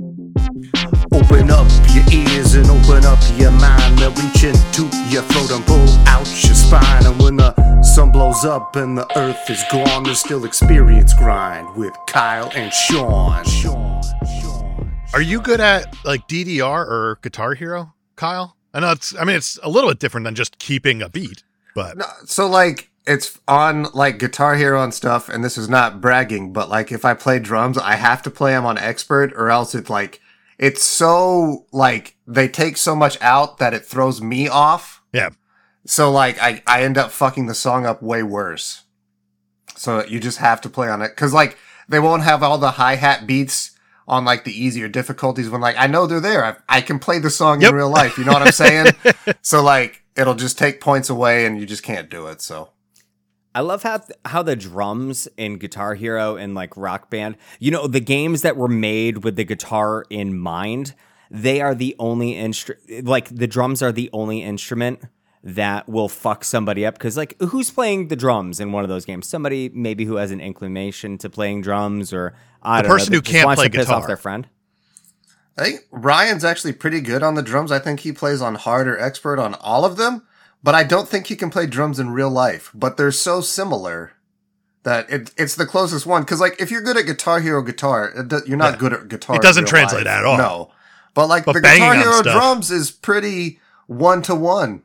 Open up your ears and open up your mind. They'll reach into your throat and pull out your spine. And when the sun blows up and the earth is gone, there's still experience grind with Kyle and Sean. Sean, Sean. Are you good at like DDR or Guitar Hero, Kyle? I know it's. I mean, it's a little bit different than just keeping a beat, but No, so like it's on like Guitar Hero and stuff, and this is not bragging, but like if I play drums, I have to play them on expert, or else it's like it's so like they take so much out that it throws me off. yeah. So like I I end up fucking the song up way worse. So you just have to play on it because like they won't have all the hi hat beats on like the easier difficulties when like I know they're there. I, I can play the song Yep. in real life. You know what I'm saying? so like it'll just take points away and you just can't do it. So I love how how the drums in Guitar Hero and like Rock Band, you know, the games that were made with the guitar in mind, they are the only instrument. Like the drums are the only instrument that will fuck somebody up because like who's playing the drums in one of those games? Somebody maybe who has an inclination to playing drums or I The don't person know, who that just can't wants play to piss off guitar. their friend. I think Ryan's actually pretty good on the drums. I think he plays on hard or expert on all of them, but I don't think he can play drums in real life. But they're so similar that it, it's the closest one. Cause like if you're good at Guitar Hero guitar, it do, you're not Yeah. good at guitar. It doesn't translate life. at all. No. But like But the Guitar Hero drums is pretty one to one.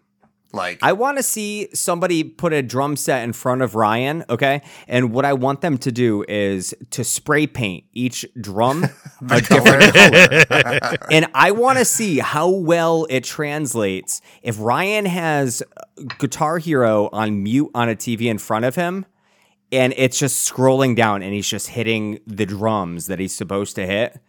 Like I want to see somebody put a drum set in front of Ryan, okay? And what I want them to do is to spray paint each drum a different color. and I want to see how well it translates. If Ryan has Guitar Hero on mute on a TV in front of him, and it's just scrolling down and he's just hitting the drums that he's supposed to hit.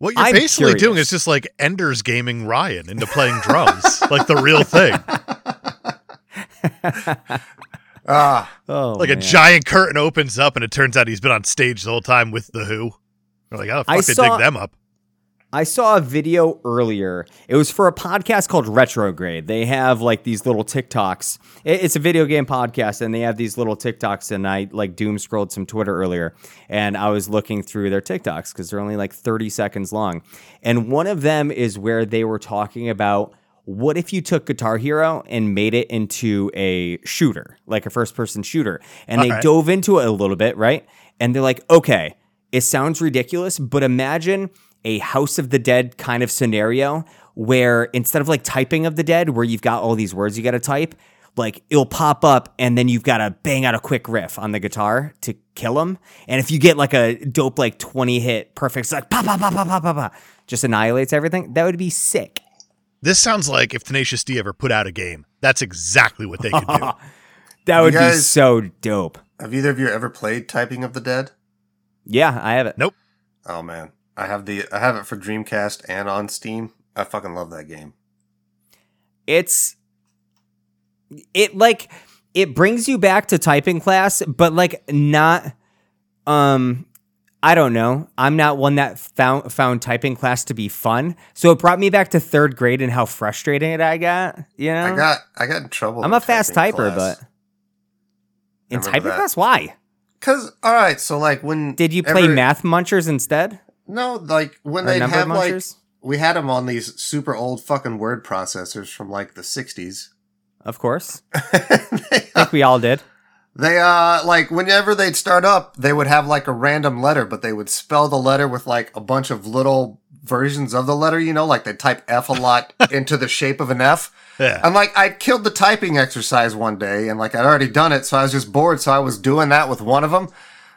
What you're I'm basically doing is just like Ender's gaming Ryan into playing drums, like the real thing. ah, Oh, Like a giant curtain opens up, and it turns out he's been on stage the whole time with the Who. We're like, the fuck I they saw- dig them up? I saw a video earlier. It was for a podcast called Retrograde. They have like these little TikToks. It's a video game podcast, and they have these little TikToks. And I like doom scrolled some Twitter earlier, and I was looking through their TikToks because they're only like 30 seconds long. And one of them is where they were talking about what if you took Guitar Hero and made it into a shooter, like a first person shooter? And they Alright. dove into it a little bit, right? And they're like, okay, it sounds ridiculous, but imagine a House of the Dead kind of scenario where instead of like typing of the dead, where you've got all these words you got to type, like it'll pop up and then you've got to bang out a quick riff on the guitar to kill them. And if you get like a dope, like 20 hit perfect, it's like pa pa pa pa pa pa pa, just annihilates everything, that would be sick. This sounds like if Tenacious D ever put out a game. That's exactly what they could do. That would be so dope. have either of you ever played Typing of the Dead? Yeah, I have it. Nope. Oh man, I have the I have it for Dreamcast and on Steam. I fucking love that game. it's it like it brings you back to typing class but like not um I don't know. I'm not one that found found typing class to be fun. So it brought me back to third grade and how frustrating it I got. You know, I got I got in trouble. I'm a fast typer, class. but in typing that. class, why Cause all right, so like when did you play ever- Math Munchers instead No, like when they Number have like we had them on these super old fucking word processors from like the '60s. of course, they, I think we all did. they uh like whenever they'd start up, they would have like a random letter, but they would spell the letter with like a bunch of little versions of the letter. You know, like they type F a lot into the shape of an F. Yeah. And like I killed the typing exercise one day, and like I'd already done it, so I was just bored, so I was doing that with one of them.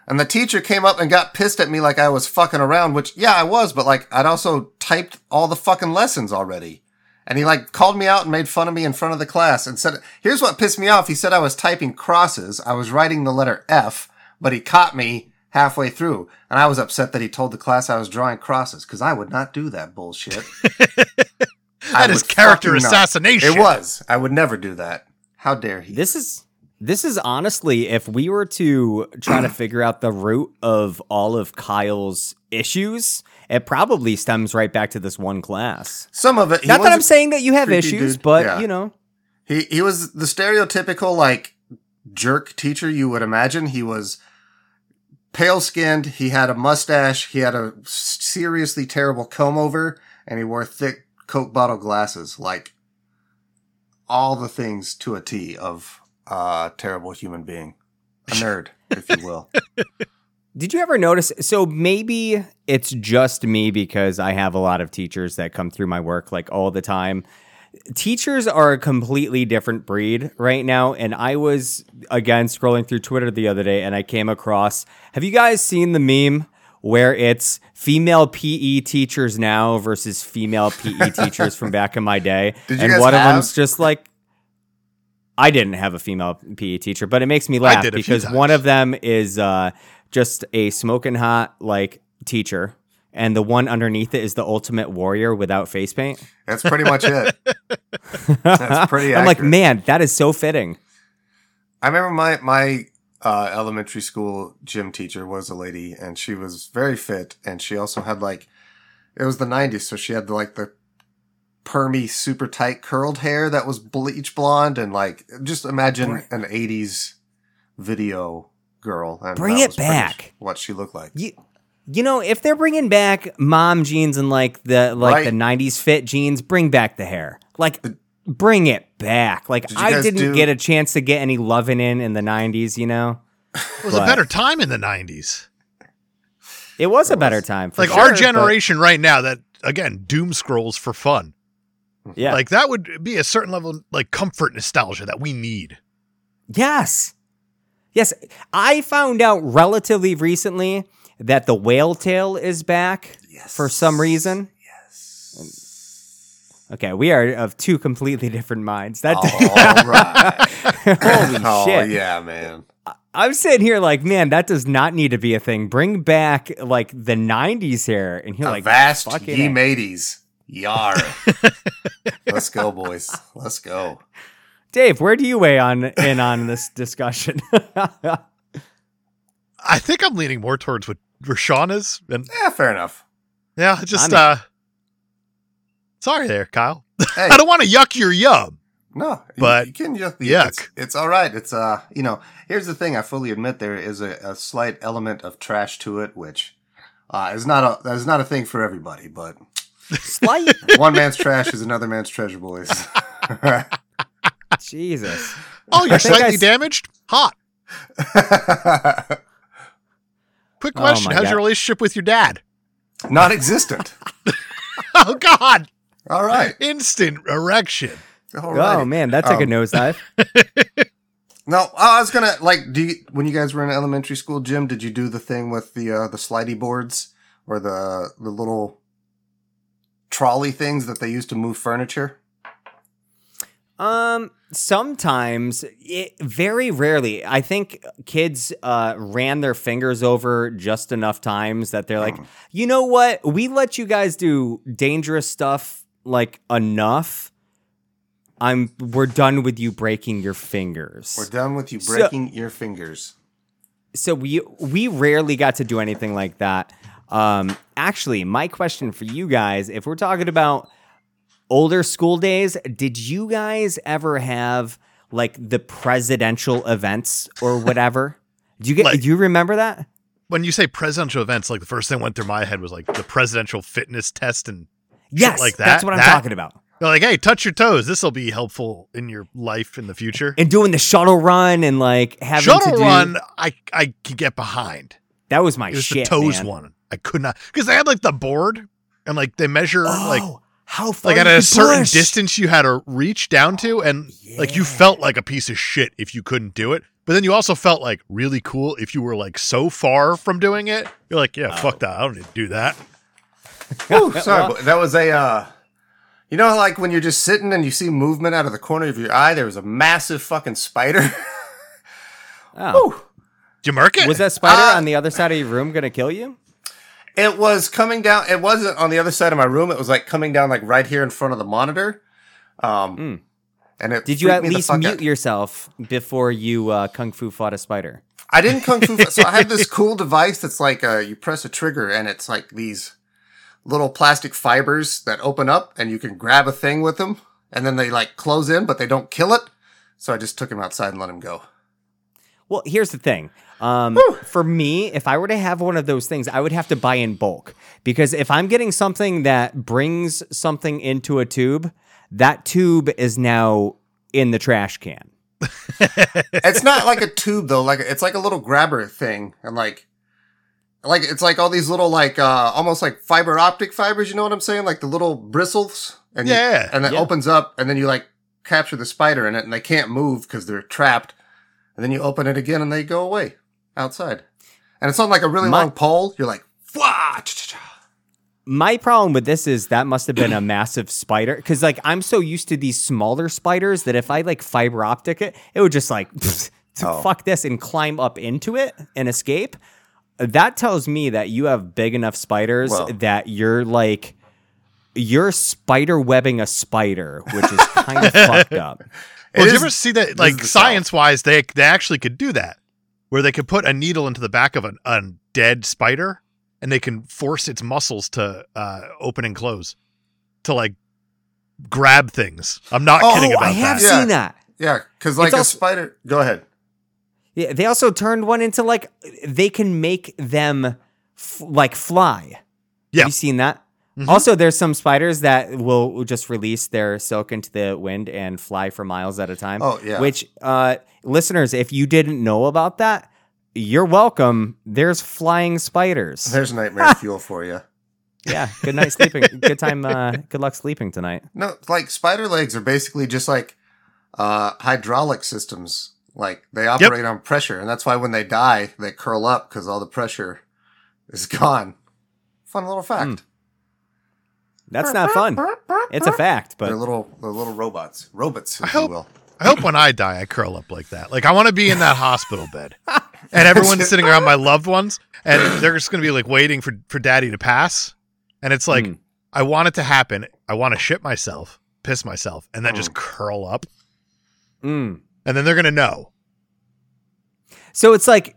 And the teacher came up and got pissed at me like I was fucking around, which yeah, I was, but like I'd also typed all the fucking lessons already. And he like called me out and made fun of me in front of the class and said, here's what pissed me off. He said I was typing crosses. I was writing the letter F, but he caught me halfway through. And I was upset that he told the class I was drawing crosses because I would not do that bullshit. That is character fucking not. assassination. It was. I would never do that. How dare he? This is this is honestly, if we were to try to figure out the root of all of Kyle's issues, it probably stems right back to this one class. Some of it. Not that I'm saying that you have issues, dude. but Yeah. you know, He he was the stereotypical like jerk teacher you would imagine. He was pale skinned. He had a mustache. He had a seriously terrible comb over, and he wore thick Coke bottle glasses. Like all the things to a T of a terrible human being, a nerd, if you will. Did you ever notice? So maybe it's just me because I have a lot of teachers that come through my work like all the time. Teachers are a completely different breed right now. And I was, again, scrolling through Twitter the other day and I came across have you guys seen the meme where it's female PE teachers now versus female PE teachers from back in my day? And one of them's just like, I didn't have a female PE teacher, but it makes me laugh did a few because one of them is uh, just a smoking hot like teacher, and the one underneath it is the ultimate warrior without face paint. That's pretty much it. That's pretty I'm like, man, that is so fitting. I remember my my uh, elementary school gym teacher was a lady, and she was very fit, and she also had like it was the '90s, so she had like the permy, super tight curled hair that was bleach blonde, and like just imagine an '80s video girl. And Bring that it was back. What she looked like. You, you know, if they're bringing back mom jeans and like the like the '90s fit jeans, bring back the hair. Like, bring it back. Like, Did I didn't do- get a chance to get any loving in in the '90s. You know, It was a better time in the 90s. it was a better time. For Like sure, our but- generation right now that again doom scrolls for fun. Mm-hmm. yeah. Like that would be a certain level of like comfort nostalgia that we need. Yes. Yes. I found out relatively recently that the whale tail is back yes. for some reason. Yes. Okay, we are of two completely different minds. That All right. holy oh shit. yeah, man. I'm sitting here like, man, that does not need to be a thing. Bring back like the 90s here, and you're like vast ye A. mateys. Yar. Let's go, boys. Let's go. Dave, where do you weigh on in on this discussion? I think I'm leaning more towards what Rashawn is. And Yeah, fair enough. yeah, just I'm uh sorry there, Kyle. Hey, I don't want to yuck your yum. no, but you, can just yuck. It's, it's all right. It's uh, you know, here's the thing. I fully admit there is a, a slight element of trash to it, which uh, is not a is not a thing for everybody. But Slight. one man's trash is another man's treasure, boys. Jesus. Oh, you're think I slightly s- damaged? Hot. Quick Oh question. my How's God. your relationship with your dad? Non-existent. Oh God. All right. Instant erection. All Oh man, that took a Um, nosedive. No, I was gonna like. Do you, when you guys were in elementary school, gym? Did you do the thing with the uh, the slidey boards or the the little trolley things that they used to move furniture? Um, sometimes, it, very rarely. I think kids uh, ran their fingers over just enough times that they're like, you know what? We let you guys do dangerous stuff like enough. I'm. We're done with you breaking your fingers. We're done with you So- breaking your fingers. so we we rarely got to do anything like that. Um, actually, my question for you guys, if we're talking about older school days, did you guys ever have like the presidential events or whatever? Do you get? Like- do you remember that? When you say presidential events, like the first thing that went through my head was like the presidential fitness test and Yes, like That's what I'm That? talking about. they're like, hey, touch your toes. This will be helpful in your life in the future. And doing the shuttle run and like having Shuttle to do, run, I I could get behind. That was my It was shit. the toes man. one. I could not because they had like the board and like they measure like Oh, how far like at a certain push. distance you had to reach down to and like you felt like a piece of shit if you couldn't do it but then you also felt like really cool if you were like so far from doing it you're like yeah Oh. fuck that i don't need to do that Whew, sorry, but that was a. Uh, you know, like when you're just sitting and you see movement out of the corner of your eye. There was a massive fucking spider. Oh. Whew. did you mark it Was that spider Uh, on the other side of your room gonna kill you? It was coming down. It wasn't on the other side of my room. It was like coming down like right here in front of the monitor. Um, and it Did you at least mute out. yourself before you uh, kung fu fought a spider? I didn't kung fu. so I have this cool device that's like uh, you press a trigger and it's like these little plastic fibers that open up and you can grab a thing with them and then they like close in but they don't kill it. So I just took him outside and let him go. Well, here's the thing. Um, for me, if I were to have one of those things, I would have to buy in bulk because if I'm getting something that brings something into a tube, that tube is now in the trash can. it's not like a tube though. Like it's like a little grabber thing, and like, like it's like all these little like uh almost like fiber optic fibers. You know what I'm saying? Like the little bristles. And you- Yeah. and it Yeah. opens up, and then you like capture the spider in it, and they can't move because they're trapped. And then you open it again, and they go away outside. And it's on like a really My- long pole. You're like, Wah! My problem with this is that must have been a massive spider because like I'm so used to these smaller spiders that if I like fiber optic it, it would just like Oh. fuck this and climb up into it and escape. That tells me that you have big enough spiders Well- that you're like you're spider webbing a spider, which is kind of fucked up. Well, did you ever see that Like science wise, they they actually could do that, where they could put a needle into the back of an, a dead spider, and they can force its muscles to uh, open and close, to like grab things. I'm not Oh, kidding Oh, about I have that. Yeah. seen that. Yeah, because like It's a also- spider. Go ahead. Yeah, they also turned one into like they can make them f- like fly. Yeah. Have you seen that? Mhm. Also, there's some spiders that will just release their silk into the wind and fly for miles at a time. Oh, yeah. Which, uh, listeners, if you didn't know about that, you're welcome. There's flying spiders. There's nightmare fuel for you. yeah. Good night sleeping. good time. Uh, good luck sleeping tonight. No, like spider legs are basically just like uh, hydraulic systems. Like they operate on pressure, and that's why when they die, they curl up because all the pressure is gone. Fun little fact. Mm. That's not fun. It's a fact, but They're but little, they're little robots, robots, if I you hope- will. I hope when I die, I curl up like that. Like I want to be in that hospital bed, and everyone's sitting around my loved ones, and they're just going to be like waiting for for daddy to pass, and it's like Mm. I want it to happen. I want to shit myself, piss myself, and then just curl up, Mm. and then they're going to know. So it's like,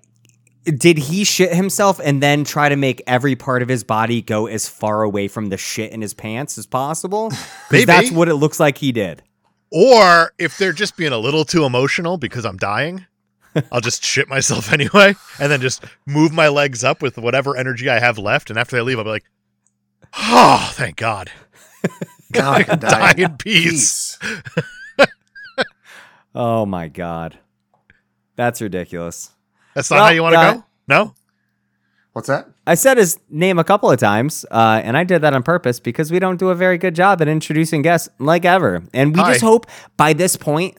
did he shit himself and then try to make every part of his body go as far away from the shit in his pants as possible? 'Cause Maybe. That's what it looks like he did. Or if they're just being a little too emotional because I'm dying, I'll just shit myself anyway, and then just move my legs up with whatever energy I have left, and after they leave, I'll be like, "Oh, thank God." Now I can Die die in peace. Oh my god, that's ridiculous. That's not Well, how you want to uh, go. No. What's that? I said his name a couple of times, uh, and I did that on purpose because we don't do a very good job at introducing guests like ever. And we just hope by this point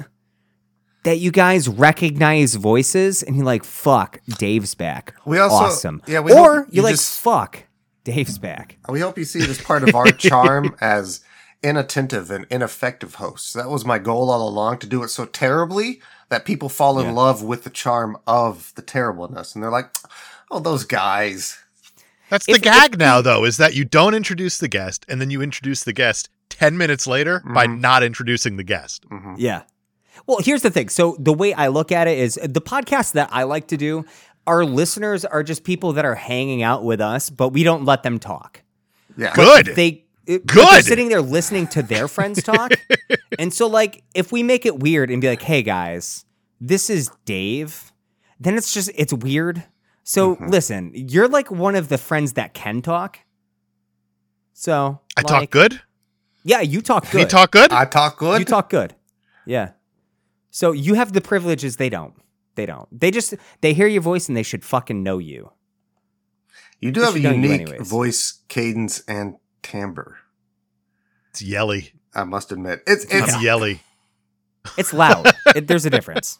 that you guys recognize voices and you're like, fuck, Dave's back. We also- awesome. yeah, we or hope you you're like, just- fuck, Dave's back. We hope you see this part of our charm as inattentive and ineffective hosts. That was my goal all along to do it so terribly that people fall in Yeah. love with the charm of the terribleness. And they're like, oh, those guys. That's the If- gag now, though, is that you don't introduce the guest, and then you introduce the guest ten minutes later by Mhm. not introducing the guest. Mhm. Yeah. Well, here's the thing. So the way I look at it is the podcast that I like to do, our listeners are just people that are hanging out with us, but we don't let them talk. Yeah. Good. They it- Good. They're sitting there listening to their friends talk. and so like if we make it weird and be like, "Hey guys, this is Dave." Then it's just it's weird. So Mm-hmm. listen, you're like one of the friends that can talk. So I talk good. Yeah, you talk good. Me talk good. I talk good. You talk good. Yeah. So you have the privileges they don't. They don't. They just they hear your voice and they should fucking know you. You do We have a should unique voice, cadence, and timbre. it's yelly. I must admit, it's It's it's yelly, It's loud. it, there's a difference.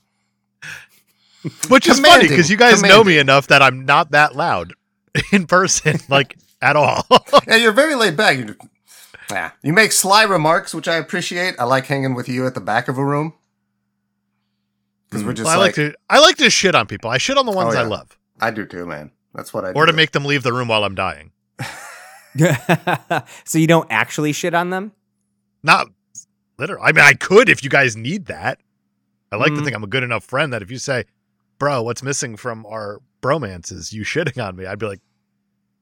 which is funny because you guys know me enough that I'm not that loud in person, like at all. yeah. You're very laid back. You, yeah. You make sly remarks, which I appreciate. I like hanging with you at the back of a room because we're mm. just Well, I like, like, to I like to shit on people. I shit on the oh, ones Oh, I love, I do too, man. That's what I do. or to make them leave the room while I'm dying. so you don't actually shit on them? Not literally. I mean, I could if you guys need that. I like to Mhm. think I'm a good enough friend that if you say, "Bro, what's missing from our bromance is you shitting on me," I'd be like,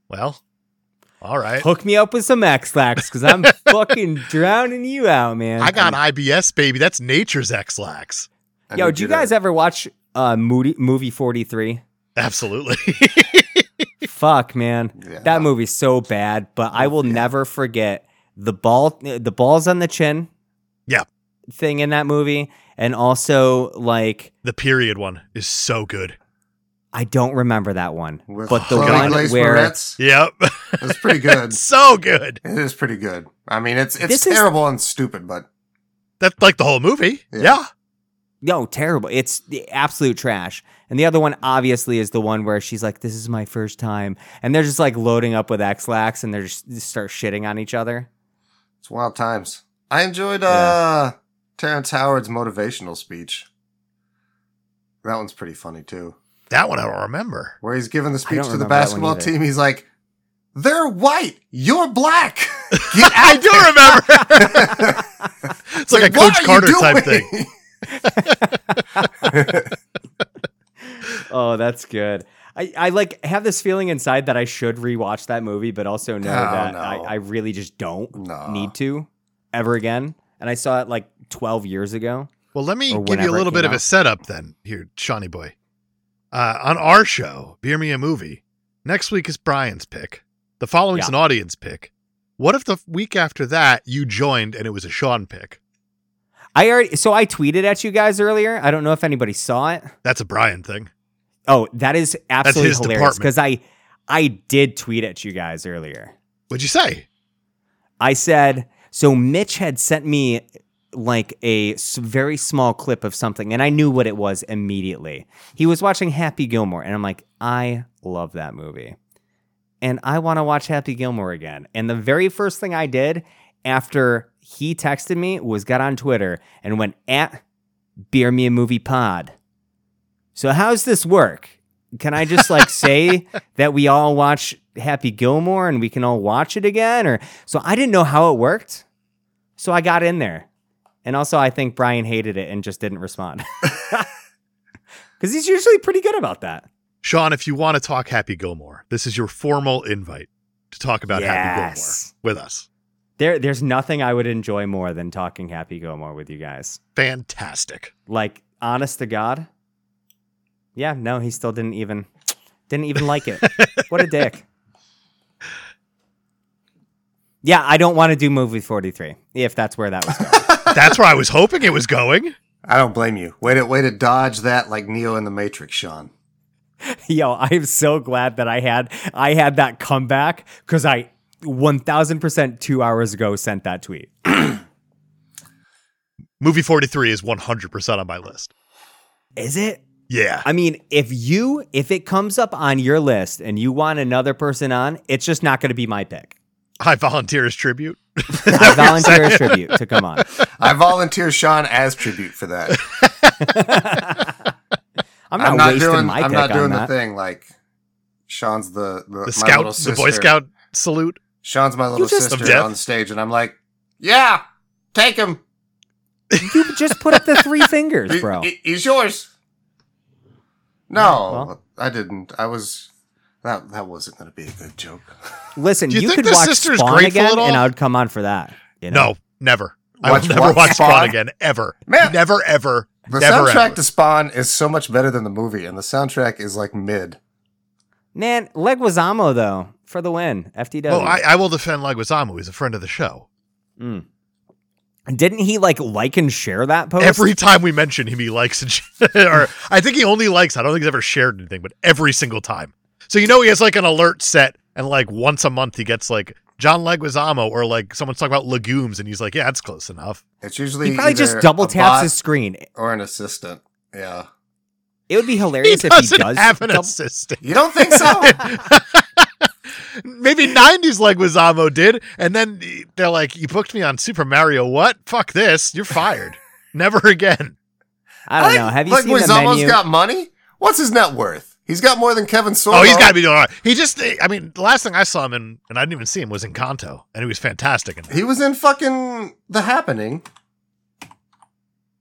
"Well, all right." Hook me up with some Ex-Lax because I'm fucking drowning you out, man. I got IBS, baby. That's nature's Ex-Lax. I Yo, do you to- guys ever watch Uh, movie movie forty three. Absolutely. Fuck, man, Yeah. that movie's so bad. But I will never forget the ball, the balls on the chin. Yeah. thing in that movie, and also like the period one is so good. I don't remember that one, With but the one where Moretz. Yep. It's pretty good. so good. It is pretty good. I mean, it's it's This is- terrible and stupid, but That's like the whole movie. Yeah. Yeah. no terrible. It's the absolute trash. And the other one obviously is the one where she's like, "This is my first time," and they're just like loading up with Ex-Lax, and they're just they start shitting on each other. it's wild times. I enjoyed uh Terrence Howard's motivational speech. That one's pretty funny too. That one I don't remember. Where he's giving the speech to the remember that one basketball team, he's like, "They're white, you're black. I do remember. it's like, a Coach Carter type thing. doing?" Oh, that's good. I, I like have this feeling inside that I should rewatch that movie, but also know Oh, that no. I, I really just don't No. need to ever again. And I saw it like 12 years ago. Well, let me give you a little bit came of a setup then here, Shawnee boy. Uh, on our show, Beer Me a Movie, next week is Brian's pick. The following's Yeah. an audience pick. What if the week after that you joined and it was a Sean pick? I already so I tweeted at you guys earlier. I don't know if anybody saw it. That's a Brian thing. Oh, that is absolutely hilarious because I I did tweet at you guys earlier. What'd you say? I said so. Mitch had sent me like a very small clip of something, and I knew what it was immediately. He was watching Happy Gilmore, and I'm like, I love that movie, and I want to watch Happy Gilmore again. And the very first thing I did after he texted me was got on Twitter and went at Beer Me a Movie Pod. So how's this work? Can I just like say that we all watch Happy Gilmore and we can all watch it again? Or so I didn't know how it worked. So I got in there. And also I think Brian hated it and just didn't respond. Because he's usually pretty good about that. Sean, if you want to talk Happy Gilmore, this is your formal invite to talk about Happy Gilmore with us. There there's nothing I would enjoy more than talking Happy Gilmore with you guys. Fantastic. Like, honest to God. Yeah, no, he still didn't even didn't even like it. what a dick. Yeah, I don't want to do movie 43 if that's where that was going. That's where I was hoping it was going. I don't blame you. Way to way to dodge that like Neo in the Matrix, Sean. Yo, I'm so glad that I had I had that comeback because I 1000% two hours ago sent that tweet. Movie 43 is 100% on my list. Is it? Yeah. I mean, if you if it comes up on your list and you want another person on, it's just not going to be my pick. I volunteer as tribute. I volunteer as tribute to come on. I volunteer Sean as tribute for that. I'm not, I'm not wasting doing. my I'm not doing the that. thing like Sean's the the, my The scout, the Boy. Scout salute. Sean's my little just- sister on stage, and I'm like, yeah, take him. You just put up the three fingers, He- bro. he- he's yours. No, Well. I didn't. I was. That that wasn't going to be a good joke. Listen, you you, could watch sister's Spawn again, and I would come on for that. you know? No, never. I Watch will never what? watch Spawn? Spawn? again, ever. Man. never, ever, The never, soundtrack ever. to Spawn is so much better than the movie, and the soundtrack is like mid. man, Leguizamo though for the win. FTW. Oh, I, I will defend Leguizamo. He's a friend of the show. Mm. Didn't he like like and share that post? Every time we mention him, he likes and sh- or I think he only likes. I don't think he's ever shared anything, but every single time. So you know he has like an alert set, and like once a month he gets like John Leguizamo or like someone's talking about legumes, and he's like, "Yeah, that's close enough." It's usually he probably just double taps his screen. or an assistant. Yeah, It would be He hilarious if he doesn't have an dou- assistant. you don't think so? Maybe '90s Leguizamo did, and then they're like, "You booked me on Super Mario. What? Fuck this. You're fired. Never again." I don't know. Have you like seen the Leguizamo's menu? got money? What's his net worth? He's got more than Kevin Sorbo. Oh, he's got to be doing all right. He just, I mean, the last thing I saw him in, and I didn't even see him, was in Encanto, and he was fantastic. And He was in fucking The Happening.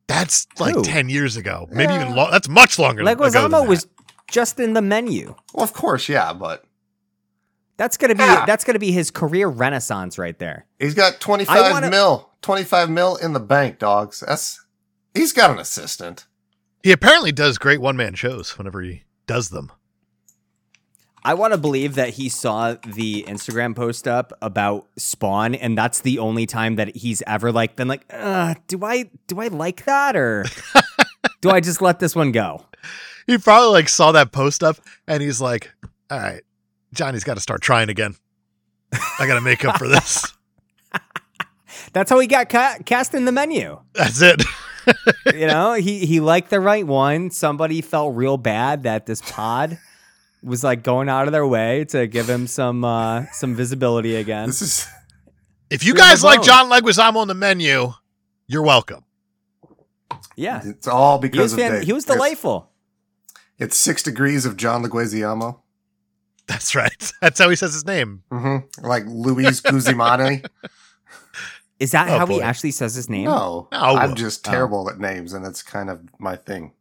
that's like Who? 10 years ago, maybe Yeah. even long. That's much longer ago. than Leguizamo was just in the menu. Well, of course, yeah, but That's gonna be Yeah. that's gonna be his career renaissance right there. he's got 25 wanna- mil, 25 mil in the bank, dogs. That's he's got an assistant. He apparently does great one man shows whenever he does them. I want to believe that he saw the Instagram post up about Spawn, and that's the only time that he's ever like been like, uh, do I do I like that or do I just let this one go? He probably like saw that post up and he's like, "All right, Johnny's got to start trying again. I got to make up for this." That's how he got ca- cast in the menu. That's it. You know, he he liked the right one. Somebody felt real bad that this pod was like going out of their way to give him some uh some visibility again. This is If you guys like. John Leguizamo on the menu, you're welcome. Yeah. it's all He because was of fan- Dave. he was It's- delightful. It's, six degrees of John Leguizamo. That's right. That's how he says his name. Mm-hmm. Like Luis Guzimani. Is that Oh, how he actually says his name? No, No. I'm just Oh. terrible at names, and it's kind of my thing.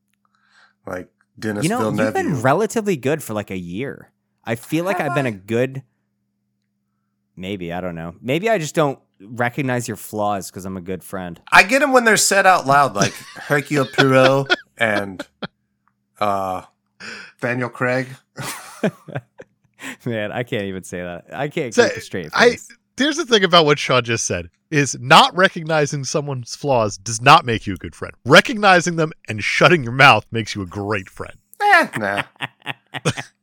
Like Dennis You know, Villeneuve. you've been relatively good for like a year. I feel like Have I've been I? a good. Maybe I don't know. Maybe I just don't recognize your flaws because I'm a good friend. I get them when they're said out loud, like Hercule Poirot and uh, Daniel Craig. Man, I can't even say that. I can't So, keep a straight I here's the thing about what Sean just said is not recognizing someone's flaws does not make you a good friend. Recognizing them and shutting your mouth makes you a great friend. Eh, nah.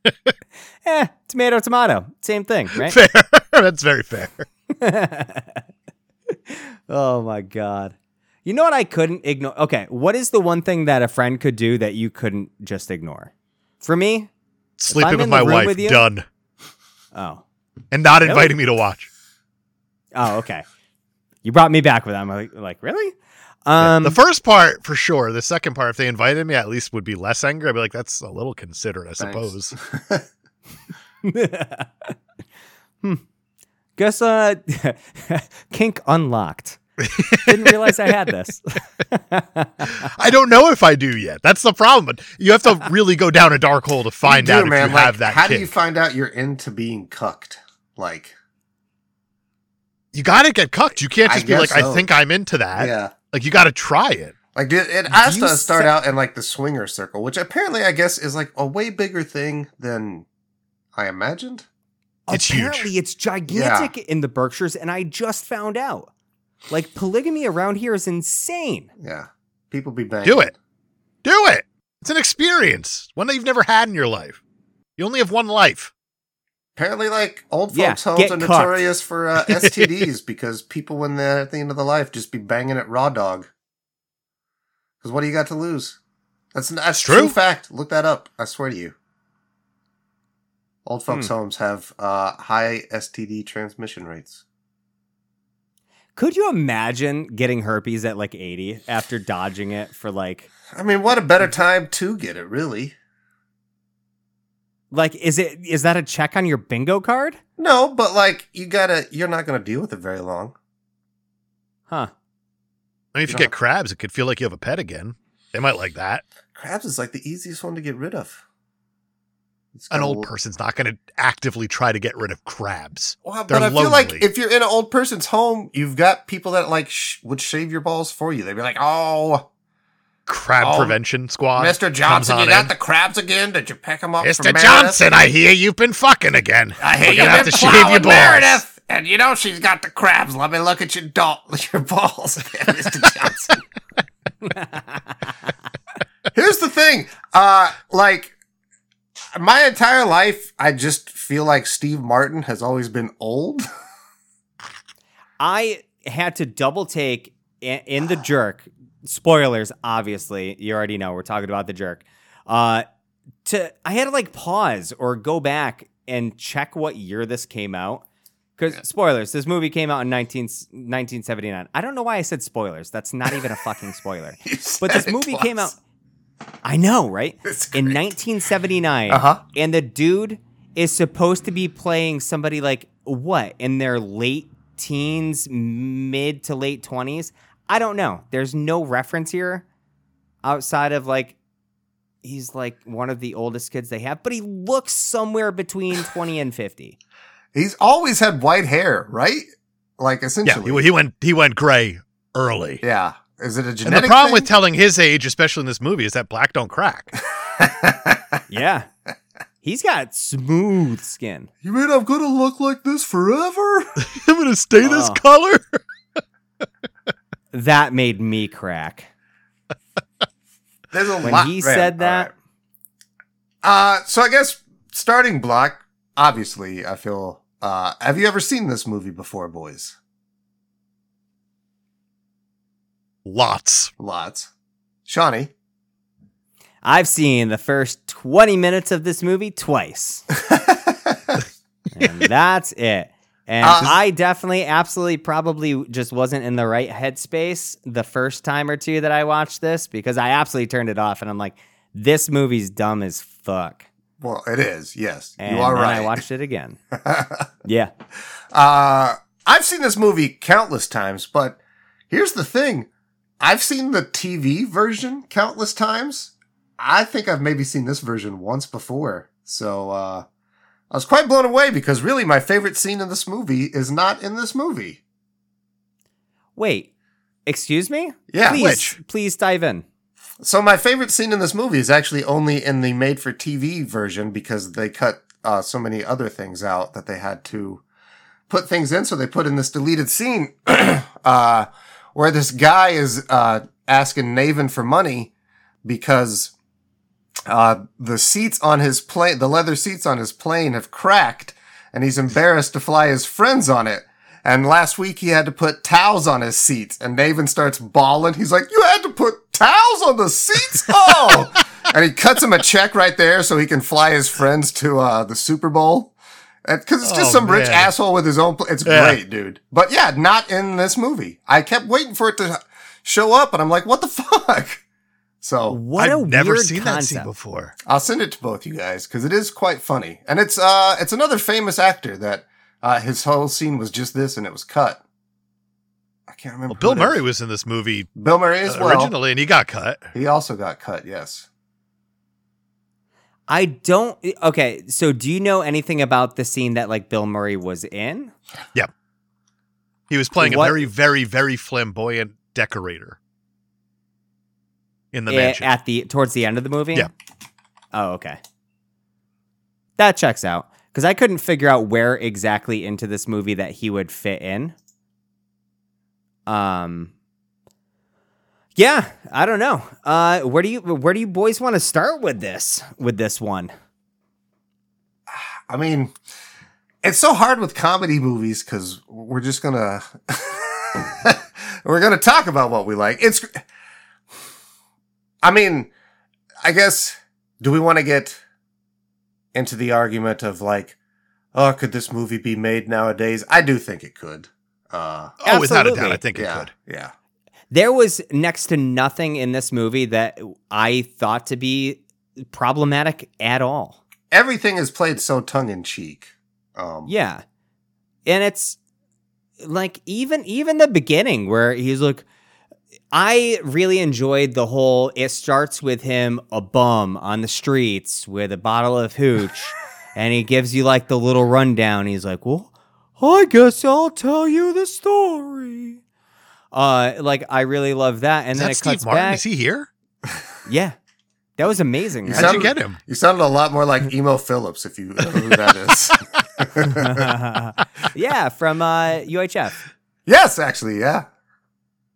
eh, tomato, tomato, same thing, right? Fair. That's very fair. oh my god. You know what I couldn't ignore? Okay, what is the one thing that a friend could do that you couldn't just ignore? For me, Sleeping with my wife, with you- done. oh, And not Really? inviting me to watch. oh, okay. You brought me back with that. I'm like, like really? Yeah, Um, the first part for sure. The second part, if they invited me, at least would be less angry. I'd be like, "That's a little considerate, I Thanks. suppose." hmm. Guess uh, kink unlocked. Didn't realize I had this. I don't know if I do yet. That's the problem. But you have to really go down a dark hole to find You do, out if man. you Like, have that. How kink. do you find out you're into being cucked? Like, you got to get cucked. You can't I just be like, guess "I think I'm into that." yeah. Like you got to try it. Like dude, it has you to start se- out in like the swinger circle, which apparently I guess is like a way bigger thing than I imagined. It's huge. It's gigantic in the Berkshires, and I just found out. Like polygamy around here is insane. Yeah, people be banging. Do it. Do it. It's an experience, one that you've never had in your life. You only have one life. Apparently, like old Yeah, folks' homes are cucked. notorious for uh, STDs because people, when they're at the end of their life, just be banging at raw dog. Because what do you got to lose? That's that's True. true fact. Look that up. I swear to you. Old folks' Hmm. homes have uh, high STD transmission rates. Could you imagine getting herpes at like 80 after dodging it for like I mean, what a better time to get it, really. like is it is that a check on your bingo card? No, but like you gotta, you're not gonna deal with it very long. Huh. I mean, if you Yeah. get crabs, it could feel like you have a pet again. They might like that. Crabs is like the easiest one to get rid of. An old person's not going to actively try to get rid of crabs. Wow, They're but I feel like lonely. if you're in an old person's home, you've got people that like sh- would shave your balls for you. They'd be like, "Oh, Crab Oh, prevention squad. Mr. Johnson, you got in. the crabs again? Did you pick them up, Mr. Johnson, I hear you've been fucking again. I hear you've have been to shave your balls. Meredith, and you know she's got the crabs. Let me look at your doll, your balls, again, Mr. Johnson." Here's the thing, uh, like my entire life, I just feel like Steve Martin has always been old. I had to double take in the jerk. Spoilers, obviously. You already know we're talking about the jerk. Uh, to I had to like pause or go back and check what year this came out. Because spoilers, this movie came out in 19, 1979. I don't know why I said spoilers. That's not even a fucking spoiler. But this movie came out. Twice. I know, right? It's In 1979. Uh-huh. And the dude is supposed to be playing somebody like what in their late teens, mid to late 20s. I don't know. There's no reference here outside of like he's like one of the oldest kids they have, but he looks somewhere between 20 and 50. He's always had white hair, right? Like Yeah, essentially. he, he went he went gray early. Yeah. Is it a And the problem thing? with telling his age, especially in this movie, is that black don't crack. Yeah. He's got smooth skin. you mean I'm gonna look like this forever? I'm gonna stay this Oh. color. That made me crack. There's a When lot. he man, said that, all right. Uh, so I guess starting block. Obviously, I feel. Uh, have you ever seen this movie before, boys? Lots. Lots. Shawnee. I've seen the first 20 minutes of this movie twice. and that's it. And Uh, I definitely, absolutely, probably just wasn't in the right headspace the first time or two that I watched this because I absolutely turned it off and I'm like, this movie's dumb as fuck. well, it is. Yes, And you are then right. I watched it again. yeah. Uh, I've seen this movie countless times, but here's the thing. I've seen the TV version countless times. I think I've maybe seen this version once before. So, uh, I was quite blown away because really my favorite scene in this movie is not in this movie. Wait, excuse me? Yeah. Please, which? please dive in. So my favorite scene in this movie is actually only in the made for TV version because they cut uh, so many other things out that they had to put things in. So they put in this deleted scene uh, where this guy is uh, asking Navin for money because uh, the seats on his plane, the leather seats on his plane have cracked and he's embarrassed to fly his friends on it. And last week he had to put towels on his seats and Navin starts bawling. He's like, you had to put towels on the seats? Oh! and he cuts him a check right there so he can fly his friends to, uh, the Super Bowl. Cause it's just Oh, some rich asshole with his own, pl- it's Yeah. great, dude. But yeah, not in this movie. I kept waiting for it to show up and I'm like, what the fuck? So What a I've never weird seen concept. that scene before. I'll send it to both you guys because it is quite funny, and it's uh it's another famous actor that uh his whole scene was just this and it was cut. I can't remember. Well, Bill who it is. Murray was in this movie Bill Murray as uh, well. originally, and he got cut. He also got cut. Yes. I don't. Okay, so do you know anything about the scene that like Bill Murray was in? Yeah, he was playing What- a very, very, very flamboyant decorator in the Eh, mansion. at the towards the end of the movie? Yeah. Oh, okay. That checks out because I couldn't figure out where exactly into this movie that he would fit in. Um. Yeah, I don't know. Uh, where do you where do you boys want to start with this with this one? I mean, it's so hard with comedy movies because we're just gonna we're gonna talk about what we like. It's. I mean, I guess. Do we want to get into the argument of like, oh, could this movie be made nowadays? I do think it could. Uh, oh, without a doubt, I think it yeah, could. yeah. There was next to nothing in this movie that I thought to be problematic at all. Everything is played so tongue in cheek. Um, Yeah. And it's like even even the beginning where he's like I really enjoyed the whole it starts with him a bum on the streets with a bottle of hooch and he gives you like the little rundown. He's like, "Well, I guess I'll tell you the story." Uh like I really love that and Is then that it Steve cuts Martin? back. Is he here? yeah. That was amazing. You right? How'd you get him? You sounded a lot more like Emo Phillips if you know who that is. yeah, from uh UHF. yes, actually, yeah.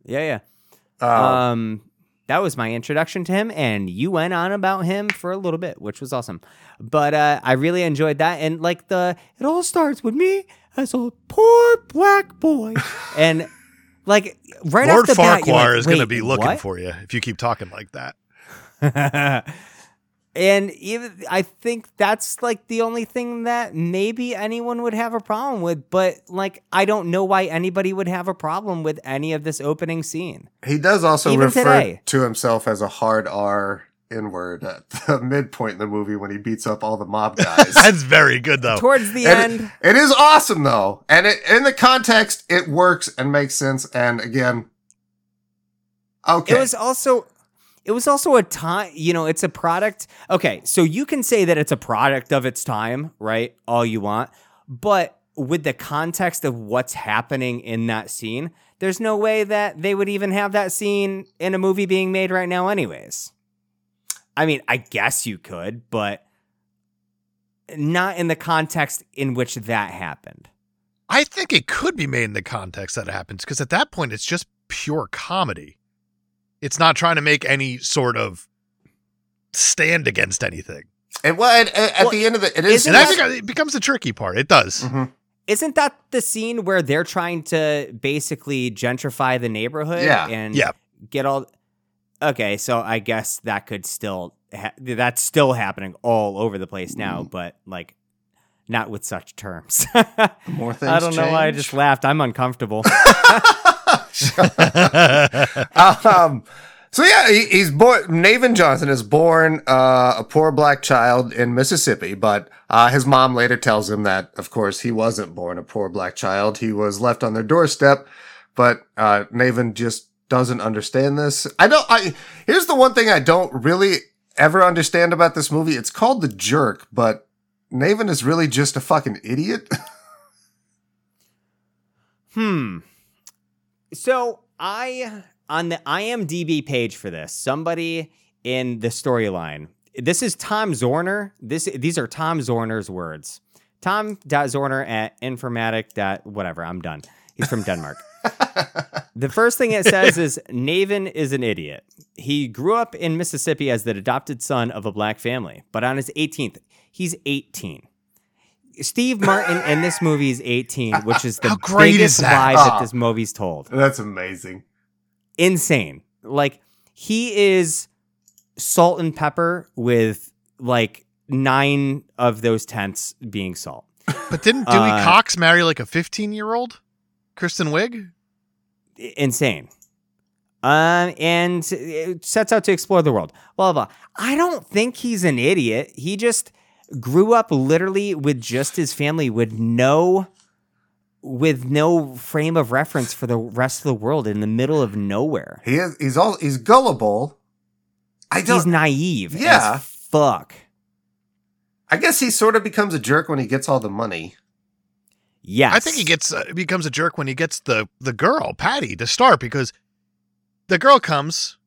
Yeah, yeah. Um, um that was my introduction to him and you went on about him for a little bit which was awesome but uh i really enjoyed that and like the it all starts with me as a poor black boy and like right Lord off the bat, Farquhar like, is going to be looking what?" for you if you keep talking like that. and even I think that's like the only thing that maybe anyone would have a problem with, but like I don't know why anybody would have a problem with any of this opening scene. he does also even refer today. to himself as a hard R N word at the midpoint in the movie when he beats up all the mob guys. That's very good, though. Towards the And end, it- it is awesome though, and it, in the context, it works and makes sense. And again, okay, it was also it was also a time you know it's a product okay so you can say that it's a product of its time right all you want but with the context of what's happening in that scene, there's no way that they would even have that scene in a movie being made right now, anyways. I mean, I guess you could, but not in the context in which that happened. I think it could be made in the context that it happens because at that point it's just pure comedy. It's not trying to make any sort of stand against anything. And well, and, and at Well, the end of it, it is. isn't And I think it becomes the tricky part. It does. Mhm. Isn't that the scene where they're trying to basically gentrify the neighborhood Yeah. and Yeah. get all Okay, so I guess that could still ha- that's still happening all over the place now, Mm. but like not with such terms. More things. I don't know why I just laughed. I'm uncomfortable. um, so yeah, he, he's born. Navin Johnson is born uh, a poor black child in Mississippi, but uh, his mom later tells him that, of course, he wasn't born a poor black child. He was left on their doorstep. But uh, Navin just doesn't understand this. I don't. I here's the one thing I don't really ever understand about this movie. It's called The Jerk, but Navin is really just a fucking idiot. Hmm. So I on the IMDb page for this, somebody in the storyline. This is Tom Zorner. This these are Tom Zorner's words. Tom Zorner at informatic. dot Whatever. I'm done. He's from Denmark. the first thing it says is Navin is an idiot. He grew up in Mississippi as the adopted son of a black family, but on his 18th, he's 18. Steve Martin in this movie is 18, which is the biggest that? lie Ah. that this movie's told. That's amazing. Insane. Like he is salt and pepper with like nine of those tenths being salt. But didn't Dewey Uh, Cox marry like a 15 year old? Kristen Wiig? Insane. Um, and sets out to explore the world. Blah, blah, blah. I don't think he's an idiot. He just grew up literally with just his family with no with no frame of reference for the rest of the world in the middle of nowhere. He is. He's all. He's gullible. I don't. He's naive Yeah. fuck. I guess he sort of becomes a jerk when he gets all the money. Yes. I think he gets uh, becomes a jerk when he gets the the girl Patty to start because the girl comes.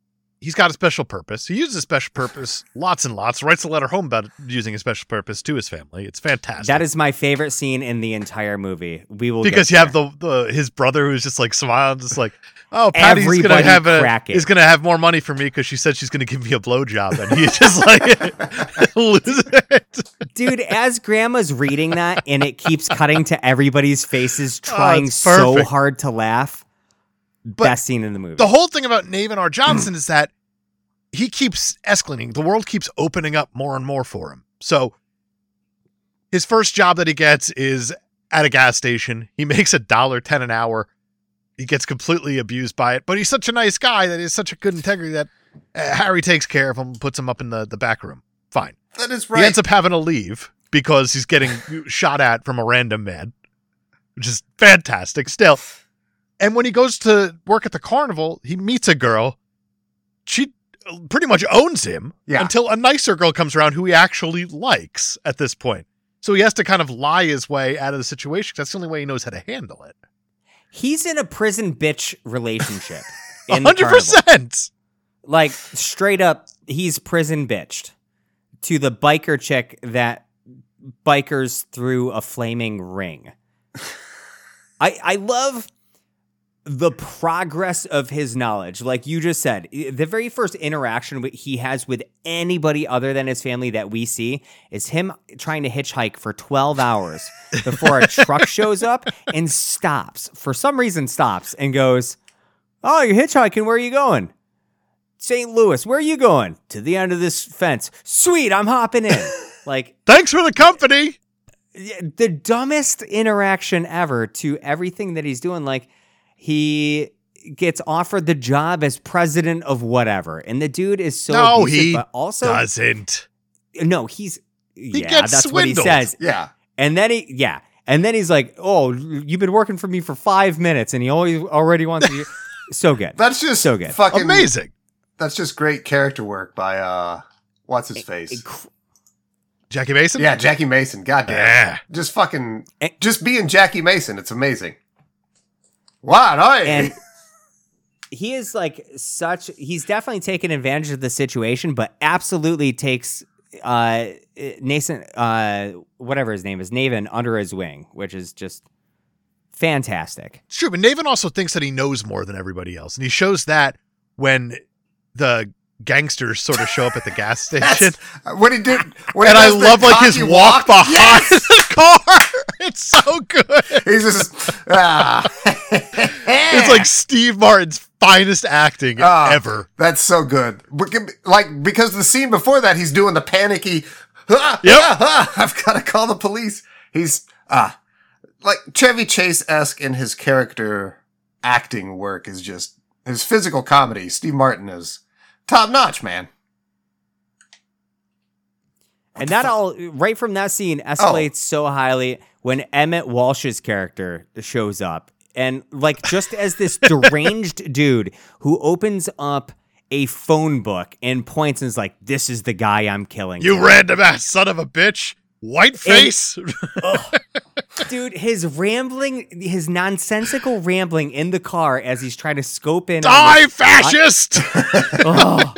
He's got a special purpose. He uses a special purpose lots and lots. Writes a letter home about using a special purpose to his family. It's fantastic. that is my favorite scene in the entire movie. We will because you have the, the his brother who's just like smiling, just like, oh, Patty's gonna have a is gonna have more money for me because she said she's gonna give me a blowjob, and he's just like loses it. Dude, as grandma's reading that and it keeps cutting to everybody's faces oh, trying Oh, so hard to laugh. Best scene in the movie. The whole thing about Navin R. Johnson is that he keeps escalating. The world keeps opening up more and more for him. So his first job that he gets is at a gas station. He makes a dollar ten an hour. He gets completely abused by it, but he's such a nice guy that he's such a good integrity that uh, Harry takes care of him, puts him up in the, the back room. Fine. That is right. He ends up having to leave because he's getting shot at from a random man, which is fantastic still. And when he goes to work at the carnival, he meets a girl. She pretty much owns him Yeah. until a nicer girl comes around who he actually likes at this point. So he has to kind of lie his way out of the situation. That's the only way he knows how to handle it. He's in a prison bitch relationship. Hundred percent. Like straight up, he's prison bitched to the biker chick that bikers through a flaming ring. I I love the progress of his knowledge. Like you just said, the very first interaction he has with anybody other than his family that we see is him trying to hitchhike for 12 hours before a truck shows up and stops. For some reason stops and goes, "Oh, you're hitchhiking. Where are you going?" St. Louis. Where are you going? To the end of this fence. Sweet, I'm hopping in. like Thanks for the company. the dumbest interaction ever to everything that he's doing. Like he gets offered the job as president of whatever, and the dude is so no, abusive, he but also doesn't. no, he's yeah, gets that's what he swindled. says, yeah. and then he yeah, and then he's like, oh, you've been working for me for five minutes, and he always already wants to. so good. That's just So good. Fucking Amazing. That's just great character work by uh what's his face? Inc- Jackie Mason. Yeah, Jackie Mason. Goddamn. Yeah. Just fucking, And- just being Jackie Mason. It's amazing. What? Oi. and he is like such he's definitely taken advantage of the situation but absolutely takes uh Nathan uh whatever his name is Navin under his wing which is just fantastic It's true, but Navin also thinks that he knows more than everybody else, and he shows that when the gangsters sort of show up at the gas station. What he did, he and I love like his cocky walk, behind Yes! the car. It's so good. He's just ah. It's like Steve Martin's finest acting Ah, ever. That's so good. Like because the scene before that, he's doing the panicky. "Ah, Yep. ah, ah, I've got to call the police. He's ah, like Chevy Chase esque in his character acting work is just his physical comedy. Steve Martin is top notch, man. and that all right from that scene escalates oh. so highly when Emmet Walsh's character shows up and like just as this deranged dude who opens up a phone book and points and is like this is the guy I'm killing You random ass son of a bitch. White face. Dude, his rambling, his nonsensical rambling in the car as he's trying to scope in. on Die, this- fascist. Oh,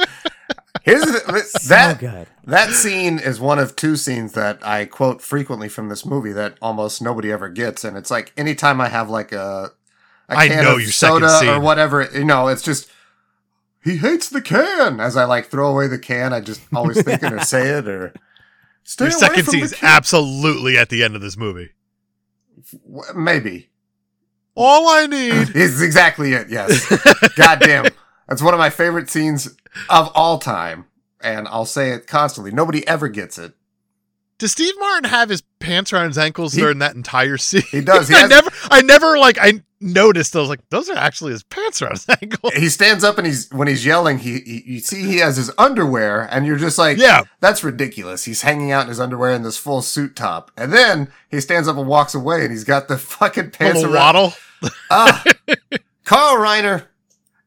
Here's the, so that good. that scene is one of two scenes that I quote frequently from this movie that almost nobody ever gets, and it's like anytime I have like a, a I can know of your second soda or whatever, you know, it's just he hates the can. As I like throw away the can, I just always think it or say it or stay Your second is absolutely at the end of this movie. Maybe All I need. is exactly it. Yes, goddamn, that's one of my favorite scenes of all time, and I'll say it constantly. Nobody ever gets it. Does Steve Martin have his pants around his ankles He- during that entire scene? He does. He I has- never, I never like, I noticed. I was like, those are actually his pants around his ankles. he stands up and he's when he's yelling he, he you see he has his underwear and you're just like Yeah, that's ridiculous he's hanging out in his underwear in this full suit top and then he stands up and walks away and he's got the fucking pants little around waddle. Ah. Carl Reiner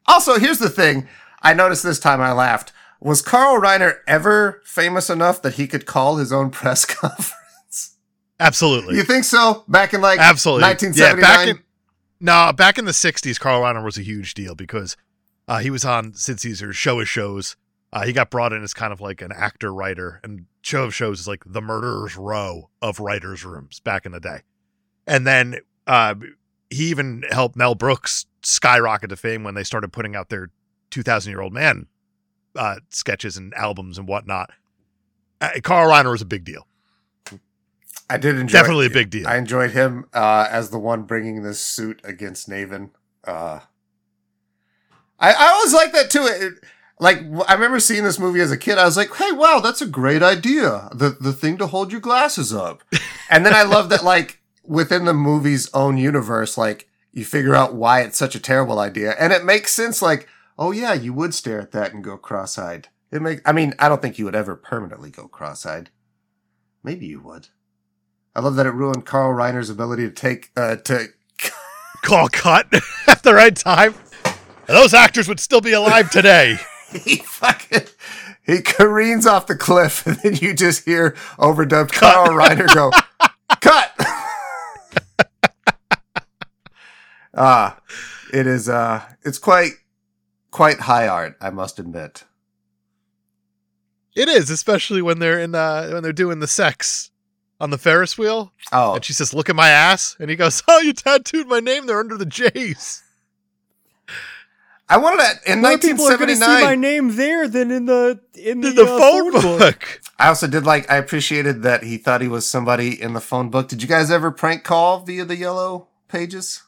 also here's the thing I noticed this time I laughed was Carl Reiner ever famous enough that he could call his own press conference Absolutely. you think so back in like Absolutely. 1979 Yeah, back in no, back in the '60s, Carl Reiner was a huge deal because uh, he was on Sid Caesar's Show of Shows. Uh, he got brought in as kind of like an actor writer, and Show of Shows is like the murderer's row of writers' rooms back in the day. And then uh, he even helped Mel Brooks skyrocket to fame when they started putting out their 2,000 Year Old Man uh, sketches and albums and whatnot. Uh, Carl Reiner was a big deal, I did enjoy definitely a big deal. I enjoyed him uh, as the one bringing this suit against Navin. Uh, I I always like that too. It- like I remember seeing this movie as a kid. I was like, "Hey, wow, that's a great idea. The the thing to hold your glasses up." and then I love that like within the movie's own universe, like you figure out why it's such a terrible idea, and it makes sense. Like, oh yeah, you would stare at that and go cross-eyed. It makes. I mean, I don't think you would ever permanently go cross-eyed. Maybe you would. I love that it ruined Carl Reiner's ability to take uh, to call cut at the right time. Those actors would still be alive today. he fucking he careens off the cliff and then you just hear overdubbed Carl Reiner go cut. Ah, it is uh it's quite quite high art, I must admit. It is, especially when they're in uh, when they're doing the sex on the Ferris wheel, Oh, and she says, "Look at my ass," and he goes, "Oh, you tattooed my name there under the J's." I wanted to in More people are going to see my name there than in the in the, In the uh, phone book. book. I also did like I appreciated that he thought he was somebody in the phone book. Did you guys ever prank call via the yellow pages?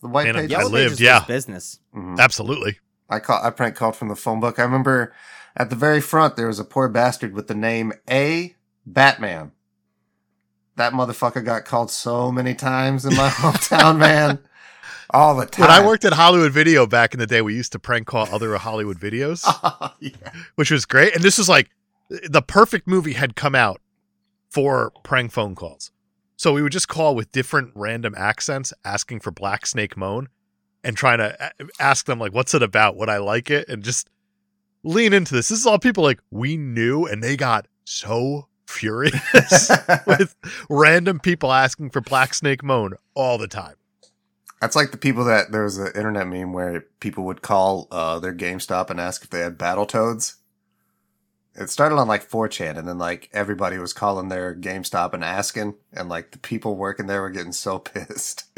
The white Man, I- pages? Yellow lived, Pages yeah. was business. Mhm. Absolutely. I call I prank called from the phone book. I remember at the very front there was a poor bastard with the name A Batman. That motherfucker got called so many times in my hometown, man. All the time. When I worked at Hollywood Video back in the day, we used to prank call other Hollywood videos, oh, yeah. which was great. And this was like the perfect movie had come out for prank phone calls. So we would just call with different random accents, asking for Black Snake Moan, and trying to ask them like, "What's it about? Would I like it?" And just lean into this. This is all people like we knew, and they got so furious with random people asking for Black Snake Moan all the time. That's like the people that there was an internet meme where people would call uh, their GameStop and ask if they had Battletoads. It started on like 4chan, and then like everybody was calling their GameStop and asking, and like the people working there were getting so pissed.